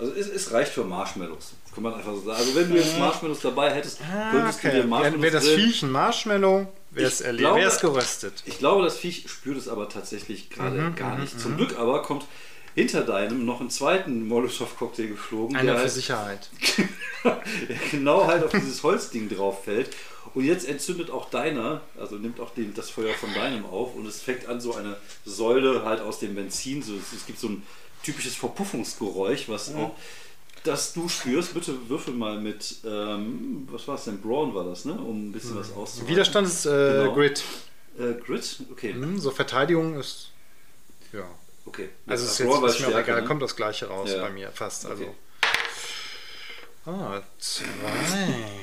also es, es reicht für Marshmallows. Kann man einfach so sagen. Also wenn du jetzt Marshmallows dabei hättest, könntest du dir Wäre Marshmallows wär das. Viech ein Marshmallow, wäre es glaube- wäre es geröstet. Ich glaube, das Viech spürt es aber tatsächlich gerade Mhm, gar nicht. Zum Glück aber kommt hinter deinem noch einen zweiten Molotow-Cocktail geflogen, Einer für halt, Sicherheit. der genau halt auf dieses Holzding drauf fällt. Und jetzt entzündet auch deiner, also nimmt auch den, das Feuer von deinem auf und es fängt an, so eine Säule halt aus dem Benzin. So, es, es gibt so ein typisches Verpuffungsgeräusch, was auch das du spürst. Bitte würfel mal mit, ähm, was war es denn? Brawn war das, ne? Um ein bisschen was auszuhalten. Widerstand ist äh, Genau. Grid. Äh, Grit? Okay. Hm, so Verteidigung ist. Ja. okay. Also es ist, jetzt, ist mir auch egal, ne? kommt das gleiche raus Ja. bei mir fast. Also. Okay. Ah, zwei.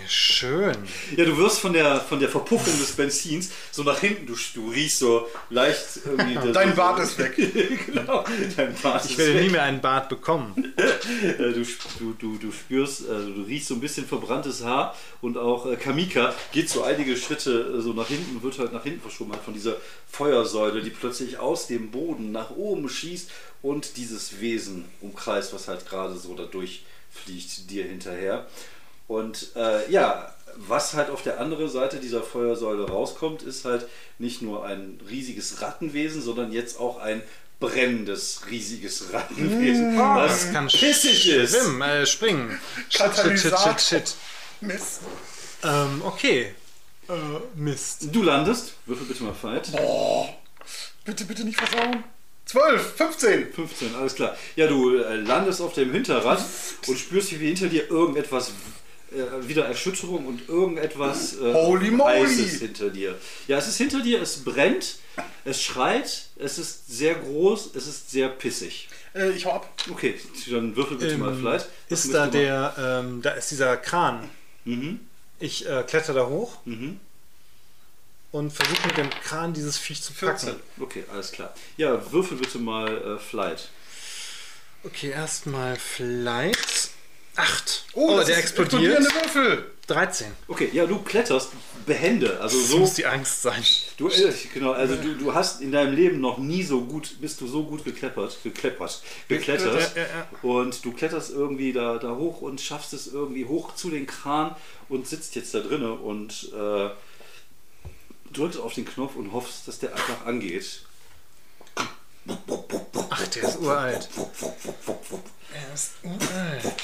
Schön. Ja, du wirst von der, von der Verpuffung des Benzins so nach hinten, du, du riechst so leicht irgendwie. Dein Bart ist weg. genau, dein Bart Ich werde nie mehr einen Bart bekommen. Äh, Du, du, du, du spürst, also du riechst so ein bisschen verbranntes Haar und auch äh, Kamika geht so einige Schritte äh, so nach hinten, wird halt nach hinten verschoben halt von dieser Feuersäule, die plötzlich aus dem Boden nach oben schießt und dieses Wesen umkreist, was halt gerade so dadurch fliegt dir hinterher. Und äh, ja, was halt auf der anderen Seite dieser Feuersäule rauskommt, ist halt nicht nur ein riesiges Rattenwesen, sondern jetzt auch ein brennendes, riesiges Rattenwesen, was Das kann pissig ist. schwimmen, äh, springen. Shit, shit, shit, Katalysator. shit, shit. Mist. Ähm, okay. Äh, Mist. Du landest, würfel bitte mal Fight. Boah. Bitte, bitte nicht versauen. 12, 15. 15, alles klar. Ja, du äh, landest auf dem Hinterrad und spürst, wie hinter dir irgendetwas, äh, wieder Erschütterung und irgendetwas äh, Holy moly. Heißes hinter dir. Ja, es ist hinter dir, es brennt, es schreit, es ist sehr groß, es ist sehr pissig. Äh, ich hau ab. Okay, dann würfel bitte mal Ähm, vielleicht. Was ist da der, ähm, da ist dieser Kran. Mhm. Ich äh, kletter da hoch Mhm. Und versuche mit dem Kran dieses Viech zu packen. 14. Okay, alles klar. Ja, würfel bitte mal äh, Flight. Okay, erstmal Flight. Acht. Oh, Oh, das der ist explodiert. explodierende Würfel. 13. Okay, ja, du kletterst behende, also Das so muss die Angst sein. Du, äh, genau, also du, du hast in deinem Leben noch nie so gut, bist du so gut gekleppert, gekleppert, geklettert Ja, ja, ja. und du kletterst irgendwie da, da hoch und schaffst es irgendwie hoch zu den Kran und sitzt jetzt da drinne und äh, drückst auf den Knopf und hoffst, dass der einfach angeht. Ach, der ist uralt. Er ist uralt.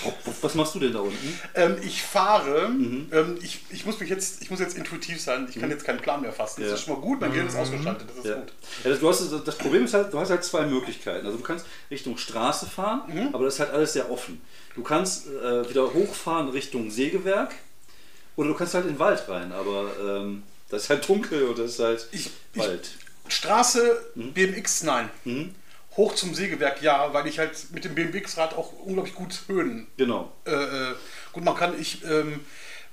Was machst du denn da unten? Ähm, ich fahre. Mhm. Ähm, ich, ich muss mich jetzt, ich muss jetzt intuitiv sein. Ich kann jetzt keinen Plan mehr fassen. Das Ja. ist schon mal gut. Mein Gehirn ist ausgeschaltet. Das ist Ja. gut. Ja, das, du hast, das Problem ist halt, du hast halt zwei Möglichkeiten. Also du kannst Richtung Straße fahren, Mhm. aber das ist halt alles sehr offen. Du kannst äh, wieder hochfahren Richtung Sägewerk oder du kannst halt in den Wald rein, aber ähm, das ist halt dunkel und das ist halt Ich, ich, Wald. Straße, Mhm. BMX, nein. Hoch zum Sägewerk, ja, weil ich halt mit dem BMX-Rad auch unglaublich gut Höhen Genau. äh, äh, gut machen kann. Ich ähm,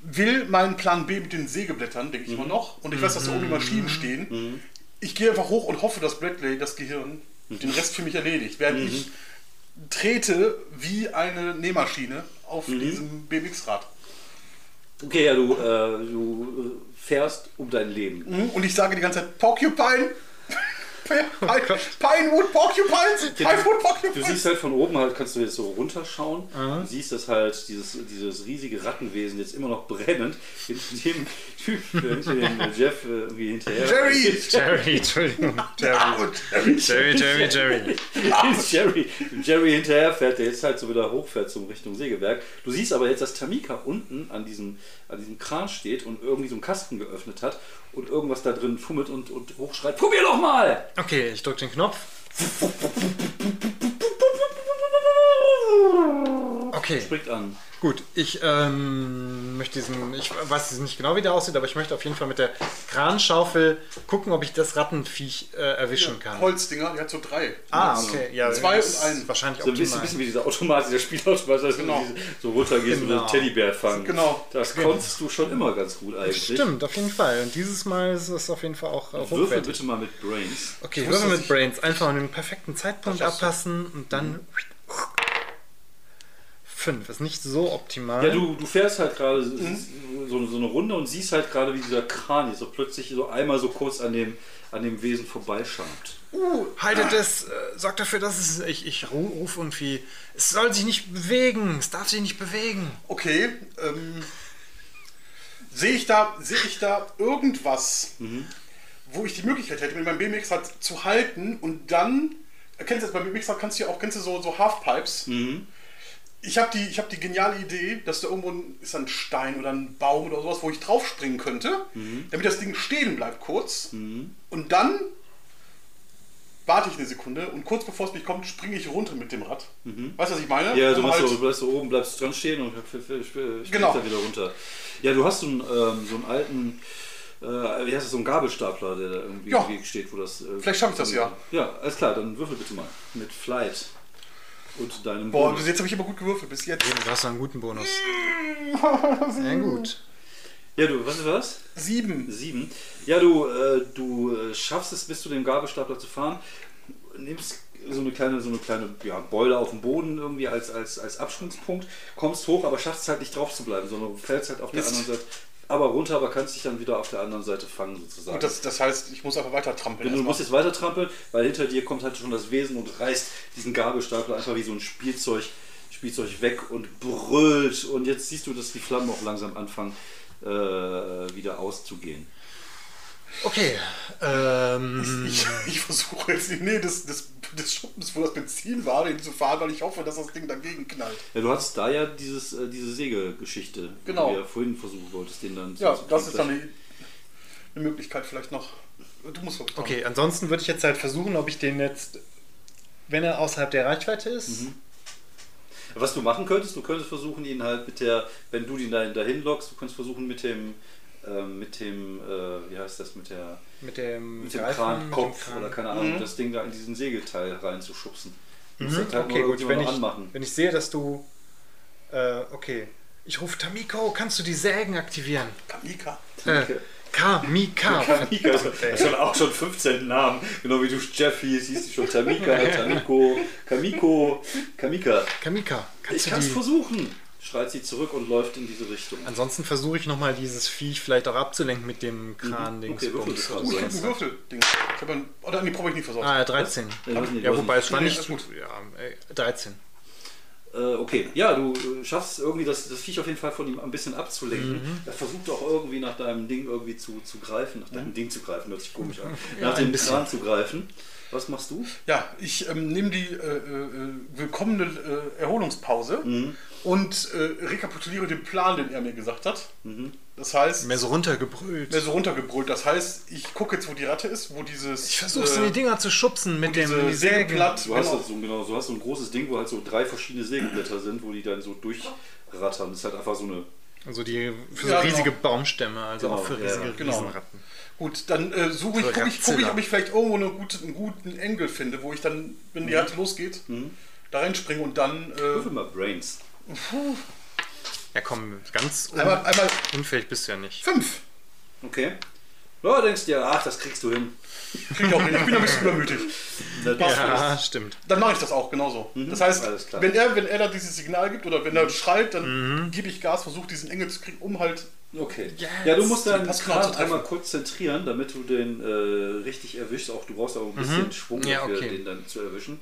will meinen Plan B mit den Sägeblättern, denke ich Mhm. mal noch. Und ich weiß, dass da oben die Maschinen stehen. Ich gehe einfach hoch und hoffe, dass Bradley, das Gehirn, Mhm. den Rest für mich erledigt. Während ich trete wie eine Nähmaschine auf Mhm. diesem BMX-Rad. Okay, ja, du, äh, du äh, fährst um dein Leben. Mhm, Und ich sage die ganze Zeit, Porcupine! Pine, Pinewood Porcupines! Pinewood Du Porcupines! siehst halt von oben halt, kannst du jetzt so runterschauen und siehst, dass halt dieses, dieses riesige Rattenwesen jetzt immer noch brennend hinter dem Typ, äh, hinter dem Jeff äh, irgendwie hinterher. Jerry! Jerry, Entschuldigung. Jerry. Jerry, Jerry, Jerry. Jerry, Jerry hinterher fährt, der jetzt halt so wieder hochfährt zum Richtung Sägewerk. Du siehst aber jetzt, dass Tamika unten an diesem, an diesem Kran steht und irgendwie so einen Kasten geöffnet hat und irgendwas da drin fummelt und, und hochschreit, probier doch mal! Okay, ich drücke den Knopf. Okay, Springt an. gut. Ich ähm, möchte diesen, ich weiß nicht genau, wie der aussieht, aber ich möchte auf jeden Fall mit der Kranschaufel gucken, ob ich das Rattenviech äh, erwischen kann. Holzdinger, die hat so drei. Ah, okay. Ja, Zwei das und ist ein. Wahrscheinlich So ein bisschen, wie dieser Automat, dieser Spielautomat, dass Genau. du diese- so runtergehst und Genau. einen Teddybär fangen. Genau. Das konntest du schon immer ganz gut eigentlich. Stimmt, auf jeden Fall. Und dieses Mal ist es auf jeden Fall auch äh, Würfel bitte mal mit Brains. Okay, Würfel mit Brains. Einfach an den perfekten Zeitpunkt abpassen und dann. Fünf ist nicht so optimal. Ja, du, du fährst halt gerade Mhm. so, so eine Runde und siehst halt gerade, wie dieser Kran so plötzlich so einmal so kurz an dem, an dem Wesen vorbeischabt. Uh, Haltet es, äh, sorgt dafür, dass es. Ich, ich ru- rufe irgendwie. Es soll sich nicht bewegen. Es darf sich nicht bewegen. okay. Ähm, sehe ich da, sehe ich da irgendwas, wo ich die Möglichkeit hätte, mit meinem BMX halt zu halten und dann, kennst du das beim BMX kannst du ja auch, kennst du so, so Halfpipes? Ich habe die, ich hab die geniale Idee, dass da irgendwo ein, ist ein Stein oder ein Baum oder sowas, wo ich draufspringen könnte, damit das Ding stehen bleibt kurz. Und dann warte ich eine Sekunde und kurz bevor es mich kommt, springe ich runter mit dem Rad. Weißt du, was ich meine? Ja, du machst halt- so, du bleibst so oben, bleibst dran stehen und springst Genau. dann wieder runter. Ja, du hast so einen, ähm, so einen alten, äh, wie heißt das, so einen Gabelstapler, der da irgendwie Ja. im Weg steht, wo das. Äh, Vielleicht schaffe ich das ja. Ja, alles klar, dann würfel bitte mal. Mit Flight. Und deinem Boah, Bonus. bis jetzt habe ich immer gut gewürfelt, bis jetzt. Du hast einen guten Bonus. Sehr gut. Ja, du, was ist das? Sieben. Sieben. Ja, du, äh, du äh, schaffst es, bis zu dem Gabelstapler zu fahren, nimmst so eine kleine, so eine kleine ja, Beule auf dem Boden irgendwie als, als, als Absprungspunkt, kommst hoch, aber schaffst es halt nicht drauf zu bleiben, sondern du fällst halt auf der Mist. anderen Seite, aber runter, aber kannst dich dann wieder auf der anderen Seite fangen sozusagen. Und das, das heißt, ich muss einfach weiter trampeln. Wenn du musst jetzt weiter trampeln, weil hinter dir kommt halt schon das Wesen und reißt diesen Gabelstapler einfach wie so ein Spielzeug, Spielzeug weg und brüllt. Und jetzt siehst du, dass die Flammen auch langsam anfangen äh, wieder auszugehen. Okay. Ähm, Ich, ich versuche jetzt die Nähe des, des, des Schuppens, wo das Benzin war, hinzufahren, weil ich hoffe, dass das Ding dagegen knallt. Ja, du hattest da ja dieses, äh, diese Sägegeschichte, Genau. die du ja vorhin versuchen wolltest, den dann Ja, zu das ist dann eine, eine Möglichkeit vielleicht noch. Du musst doch okay, ansonsten würde ich jetzt halt versuchen, ob ich den jetzt, wenn er außerhalb der Reichweite ist, Was du machen könntest, du könntest versuchen, ihn halt mit der, wenn du ihn dahin, dahin lockst, du könntest versuchen mit dem, mit dem, äh, wie heißt das, mit der, mit dem mit dem Greifen, Kran, mit dem Kopf Kran. oder keine Ahnung, das Ding da in diesen Sägeteil reinzuschubsen. Du das halt Okay, gut. Wenn ich, anmachen. wenn ich sehe, dass du. Äh, okay. Ich rufe Tamiko, kannst du die Sägen aktivieren? Kamika. Äh, Kamika. Tamika ist schon auch schon 15 Namen. Genau wie du Jeff hieß, hieß die schon Tamika, Tamiko, Kamiko, Kamika. Kamika, kannst Ich du kann es versuchen, schreit sie zurück und läuft in diese Richtung. Ansonsten versuche ich nochmal dieses Viech vielleicht auch abzulenken mit dem kran dings Okay, würfel Bums, was Uh, ich habe ein hast. Würfel-Ding. Ich habe ein. Oder nee, brauche ich nicht versorgt. Ah, 13. Ja, nicht, Ja, wobei es war nicht gut. Ja, äh, 13. Äh, okay, ja, du äh, schaffst irgendwie das, das Viech auf jeden Fall von ihm ein bisschen abzulenken. Mhm. Er versucht auch irgendwie nach deinem Ding irgendwie zu, zu greifen, nach deinem Ding zu greifen, hört sich komisch an, Ja, nach dem bisschen. Kran zu greifen. Was machst du? Ja, ich ähm, nehme die äh, äh, willkommene äh, Erholungspause Mhm. Und äh, rekapituliere den Plan, den er mir gesagt hat. Mhm. Das heißt, Mehr so runtergebrüllt. mehr so runtergebrüllt. Das heißt, ich gucke jetzt, wo die Ratte ist, wo dieses. Ich versuche so die Dinger zu schubsen mit dem. Sägeblatt. Du hast, Genau. so, genau, so hast so ein großes Ding, wo halt so drei verschiedene Sägeblätter sind, wo die dann so durchrattern. Das ist halt einfach so eine Also die für Ja, so riesige genau. Baumstämme, also Genau, auch für ja, riesige genau. Riesenratten. Gut, dann äh, suche ich, gucke ich, guck ich, ob ich vielleicht irgendwo eine gute, einen guten Engel finde, wo ich dann, wenn die Ratte losgeht, da reinspringe und dann äh, Würfel mal Brains. Ja komm, ganz un einmal, einmal unfähig bist du ja nicht. fünf. Okay. Ja, denkst dir, ach, das kriegst du hin. Krieg ich auch hin. Ich bin ein bisschen übermütig. Das Ja, stimmt. Dann mache ich das auch genauso. Das heißt, Alles klar. wenn er, wenn er da dieses Signal gibt oder wenn er schreit, dann gebe ich Gas, versuche diesen Engel zu kriegen, um halt. Okay. Yes. Ja, du musst zu treffen. einmal kurz zentrieren, damit du den äh, richtig erwischst. Auch du brauchst auch ein bisschen Schwung Ja, dafür, okay. den dann zu erwischen.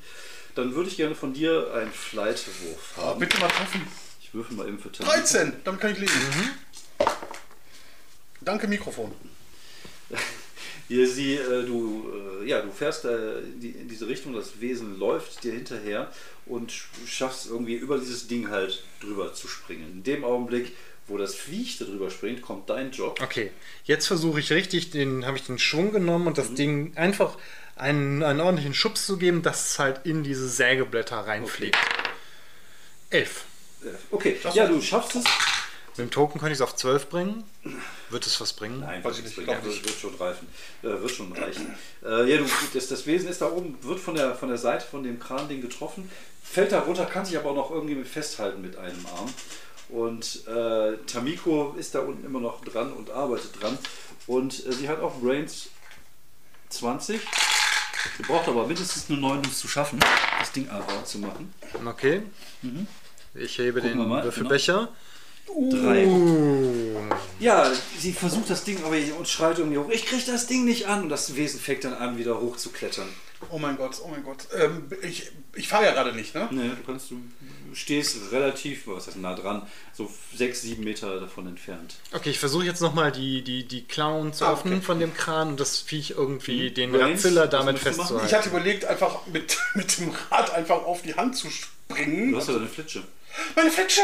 Dann würde ich gerne von dir einen Flightwurf haben. Bitte mal treffen. Ich würfel mal eben für Tamika. 13, damit kann ich lesen. Danke, Mikrofon. Hier sie, äh, du, äh, ja, du fährst äh, in, die, in diese Richtung, das Wesen läuft dir hinterher und sch- schaffst irgendwie über dieses Ding halt drüber zu springen. In dem Augenblick, wo das Viech da drüber springt, kommt dein Job. Okay, jetzt versuche ich richtig, den habe ich den Schwung genommen und das Ding einfach einen, einen ordentlichen Schubs zu geben, dass es halt in diese Sägeblätter reinfliegt. Elf. Äh, Okay, ja, du schaffst es. Mit dem Token könnte ich es auf 12 bringen. Wird es was bringen? Nein, Weiß wird, ich nicht, nicht, glaub wird, nicht. wird schon reichen. Äh, wird schon reichen. Äh, ja, du, das, das Wesen ist da oben, wird von der, von der Seite von dem Kran-Ding getroffen, fällt da runter, kann sich aber auch noch irgendwie mit festhalten mit einem Arm. Und äh, Tamiko ist da unten immer noch dran und arbeitet dran. Und äh, sie hat auch Brains 20. Sie braucht aber mindestens eine 9, um es zu schaffen, das Ding aber zu machen. Okay. Ich hebe Gucken den Würfelbecher. Drei. Uh. Ja, sie versucht das Ding aber und schreit irgendwie hoch, ich krieg das Ding nicht an. Und das Wesen fängt dann an, wieder hoch zu klettern. Oh mein Gott, oh mein Gott. Ähm, ich ich fahre ja gerade nicht, ne? Ne, du kannst, du stehst relativ, was heißt nah dran, so sechs, sieben Meter davon entfernt. Okay, ich versuche jetzt nochmal die, die, die Klauen zu Ah, öffnen okay. von dem Kran und das Viech irgendwie, den Brains, Ratzilla was damit festzuhalten. Ich hatte überlegt, einfach mit, mit dem Rad einfach auf die Hand zu springen. Du hast ja deine Flitsche. Meine Flitsche!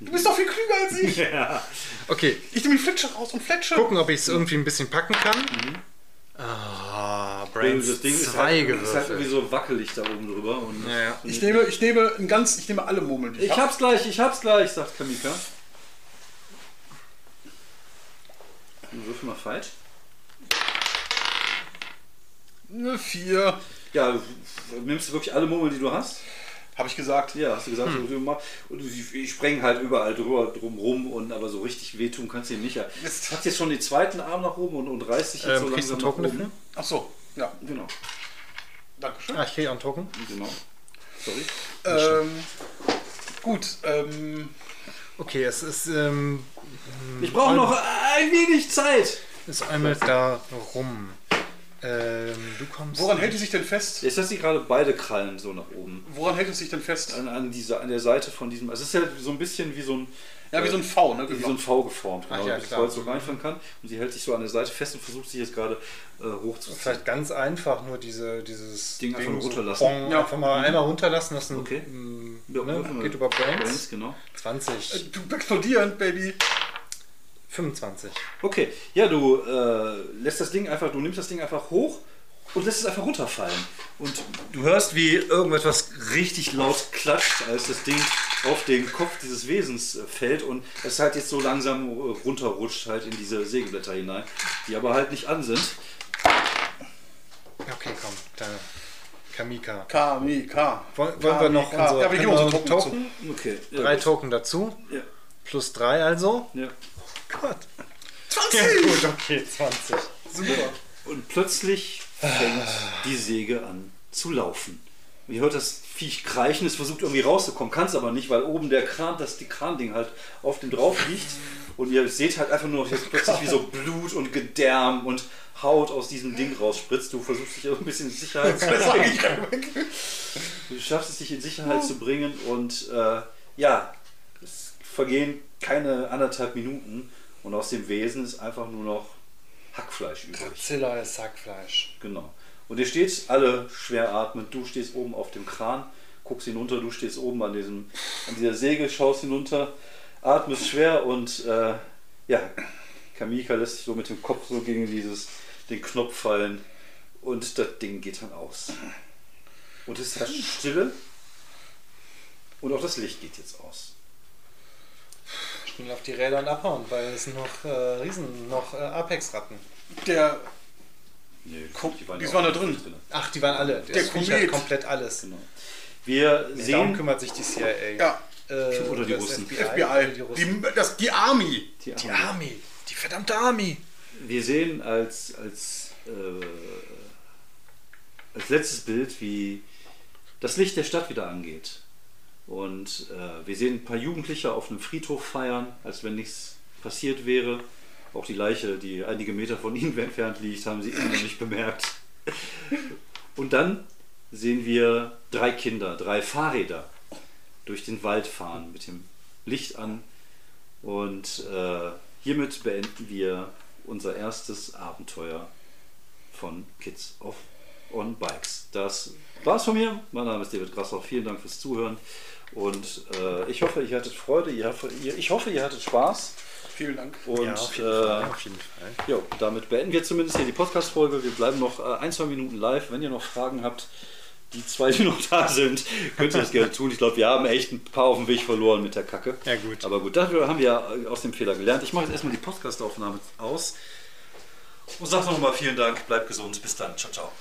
Du bist doch viel klüger als ich! Ja. Okay, Ich nehme die Flitsche raus und fletsche. gucken, ob ich es irgendwie ein bisschen packen kann. Ah, Brains Das Ding ist 2 halt, ist halt irgendwie so wackelig da oben drüber. Und Ja, ja. Ich nehme, ich nehme ein ganz, ich nehme alle Murmeln, die ich, ich hab. hab's gleich, ich hab's gleich, sagt Kamika. Und Würfel mal Fight. Eine Vier, Ja, du nimmst du wirklich alle Murmeln, die du hast? habe ich gesagt. Ja, hast du gesagt, Hm. so, und die sprengen halt überall drüber drum rum und aber so richtig wehtun kannst du ihm nicht. Jetzt- Hat jetzt schon den zweiten Arm nach oben und, und reißt sich jetzt Ähm, so langsam nach Token oben. dafür? Ach so, ja, Genau, danke schön. Ah, ich kriege einen Token. genau. Sorry. Ähm, gut, ähm, Okay, es ist, ähm, Ich brauche noch ein wenig Zeit. ist einmal da rum. Ähm, du kommst. woran hält es sich denn fest? Jetzt hast du gerade beide Krallen so nach oben. Woran hält es sich denn fest? An, an, dieser, an der Seite von diesem. Also es ist ja so ein bisschen wie so ein. Ja, wie so ein V, ne? wie so ein V geformt, Ach genau, ja, dass. Holz so reinfahren kann. Und sie hält sich so an der Seite fest und versucht sich jetzt gerade äh, hochzuziehen. Vielleicht ganz einfach nur diese, dieses Ding einfach nur so runterlassen. bong, Ja. Einfach mal einmal runterlassen lassen. Okay. Mm, Ja, ne? Geht über Brains. Brains, genau. 20. Du explodierend, Baby. 25. Okay, ja, du äh, lässt das Ding einfach, du nimmst das Ding einfach hoch und lässt es einfach runterfallen. Und du hörst, wie irgendetwas richtig laut klatscht, als das Ding auf den Kopf dieses Wesens äh, fällt und es halt jetzt so langsam äh, runterrutscht halt in diese Sägeblätter hinein, die aber halt nicht an sind. Okay, komm. Da. Kamika. K, M, K. Wollen, wollen wir noch unsere, Ja, wir unsere Token Token? Okay. Ja, Drei gut. Token dazu. Ja, Plus drei also. ja. Gott. 20! Ja, gut, okay, 20. Super. Und plötzlich fängt die Säge an zu laufen. Und ihr hört das Viech kreischen, es versucht irgendwie rauszukommen, kann es aber nicht, weil oben der Kran, das die Kranding halt auf dem drauf liegt. Und ihr seht halt einfach nur noch jetzt plötzlich wie so Blut und Gedärm und Haut aus diesem Ding rausspritzt. Du versuchst dich ein bisschen in Sicherheit zu bringen. Du schaffst es, dich in Sicherheit zu bringen und äh, ja, es vergehen keine anderthalb Minuten und aus dem Wesen ist einfach nur noch Hackfleisch übrig. Zilla ist Sackfleisch. Genau. Und ihr steht alle schwer atmend. Du stehst oben auf dem Kran, guckst hinunter, du stehst oben an, diesem, an dieser Säge, schaust hinunter, atmest schwer und äh, ja, Kamika lässt sich so mit dem Kopf so gegen dieses, den Knopf fallen und das Ding geht dann aus. Und es herrscht Stille und auch das Licht geht jetzt aus. auf die Räder und abhauen, weil es sind noch äh, Riesen, noch äh, Apex-Ratten. Der, Nee, Guck, die waren auch da drin. nicht Ach, die waren alle. Der Viech Komet. komplett alles. Genau. Wir Nee, darum sehen kümmert sich die CIA. ja, Äh, Oder die Russen. FBI. FBI, Die, Russen. die, das, die Army. die, die Army. Die verdammte Army. Wir sehen als, als, äh, als letztes Bild, wie das Licht der Stadt wieder angeht. Und äh, wir sehen ein paar Jugendliche auf einem Friedhof feiern, als wenn nichts passiert wäre. Auch die Leiche, die einige Meter von ihnen entfernt liegt, haben sie immer noch nicht bemerkt. Und dann sehen wir drei Kinder, drei Fahrräder durch den Wald fahren mit dem Licht an. Und äh, hiermit beenden wir unser erstes Abenteuer von Kids of on Bikes. Das war's von mir. Mein Name ist David Grassoff. Vielen Dank fürs Zuhören. Und äh, ich hoffe, ihr hattet Freude. Ihr, ich hoffe, ihr hattet Spaß. Vielen Dank. Und ja, auf jeden, äh, Fall, auf jeden Fall. Jo, damit beenden wir zumindest hier die Podcast-Folge. Wir bleiben noch äh, ein, zwei Minuten live. Wenn ihr noch Fragen habt, die zwei, die noch da sind, könnt ihr das gerne tun. Ich glaube, wir haben echt ein paar auf dem Weg verloren mit der Kacke. Ja, gut. Aber gut, dafür haben wir ja aus dem Fehler gelernt. Ich mache jetzt erstmal die Podcast-Aufnahme aus. Und sage nochmal vielen Dank. Bleibt gesund. Bis dann. Ciao, ciao.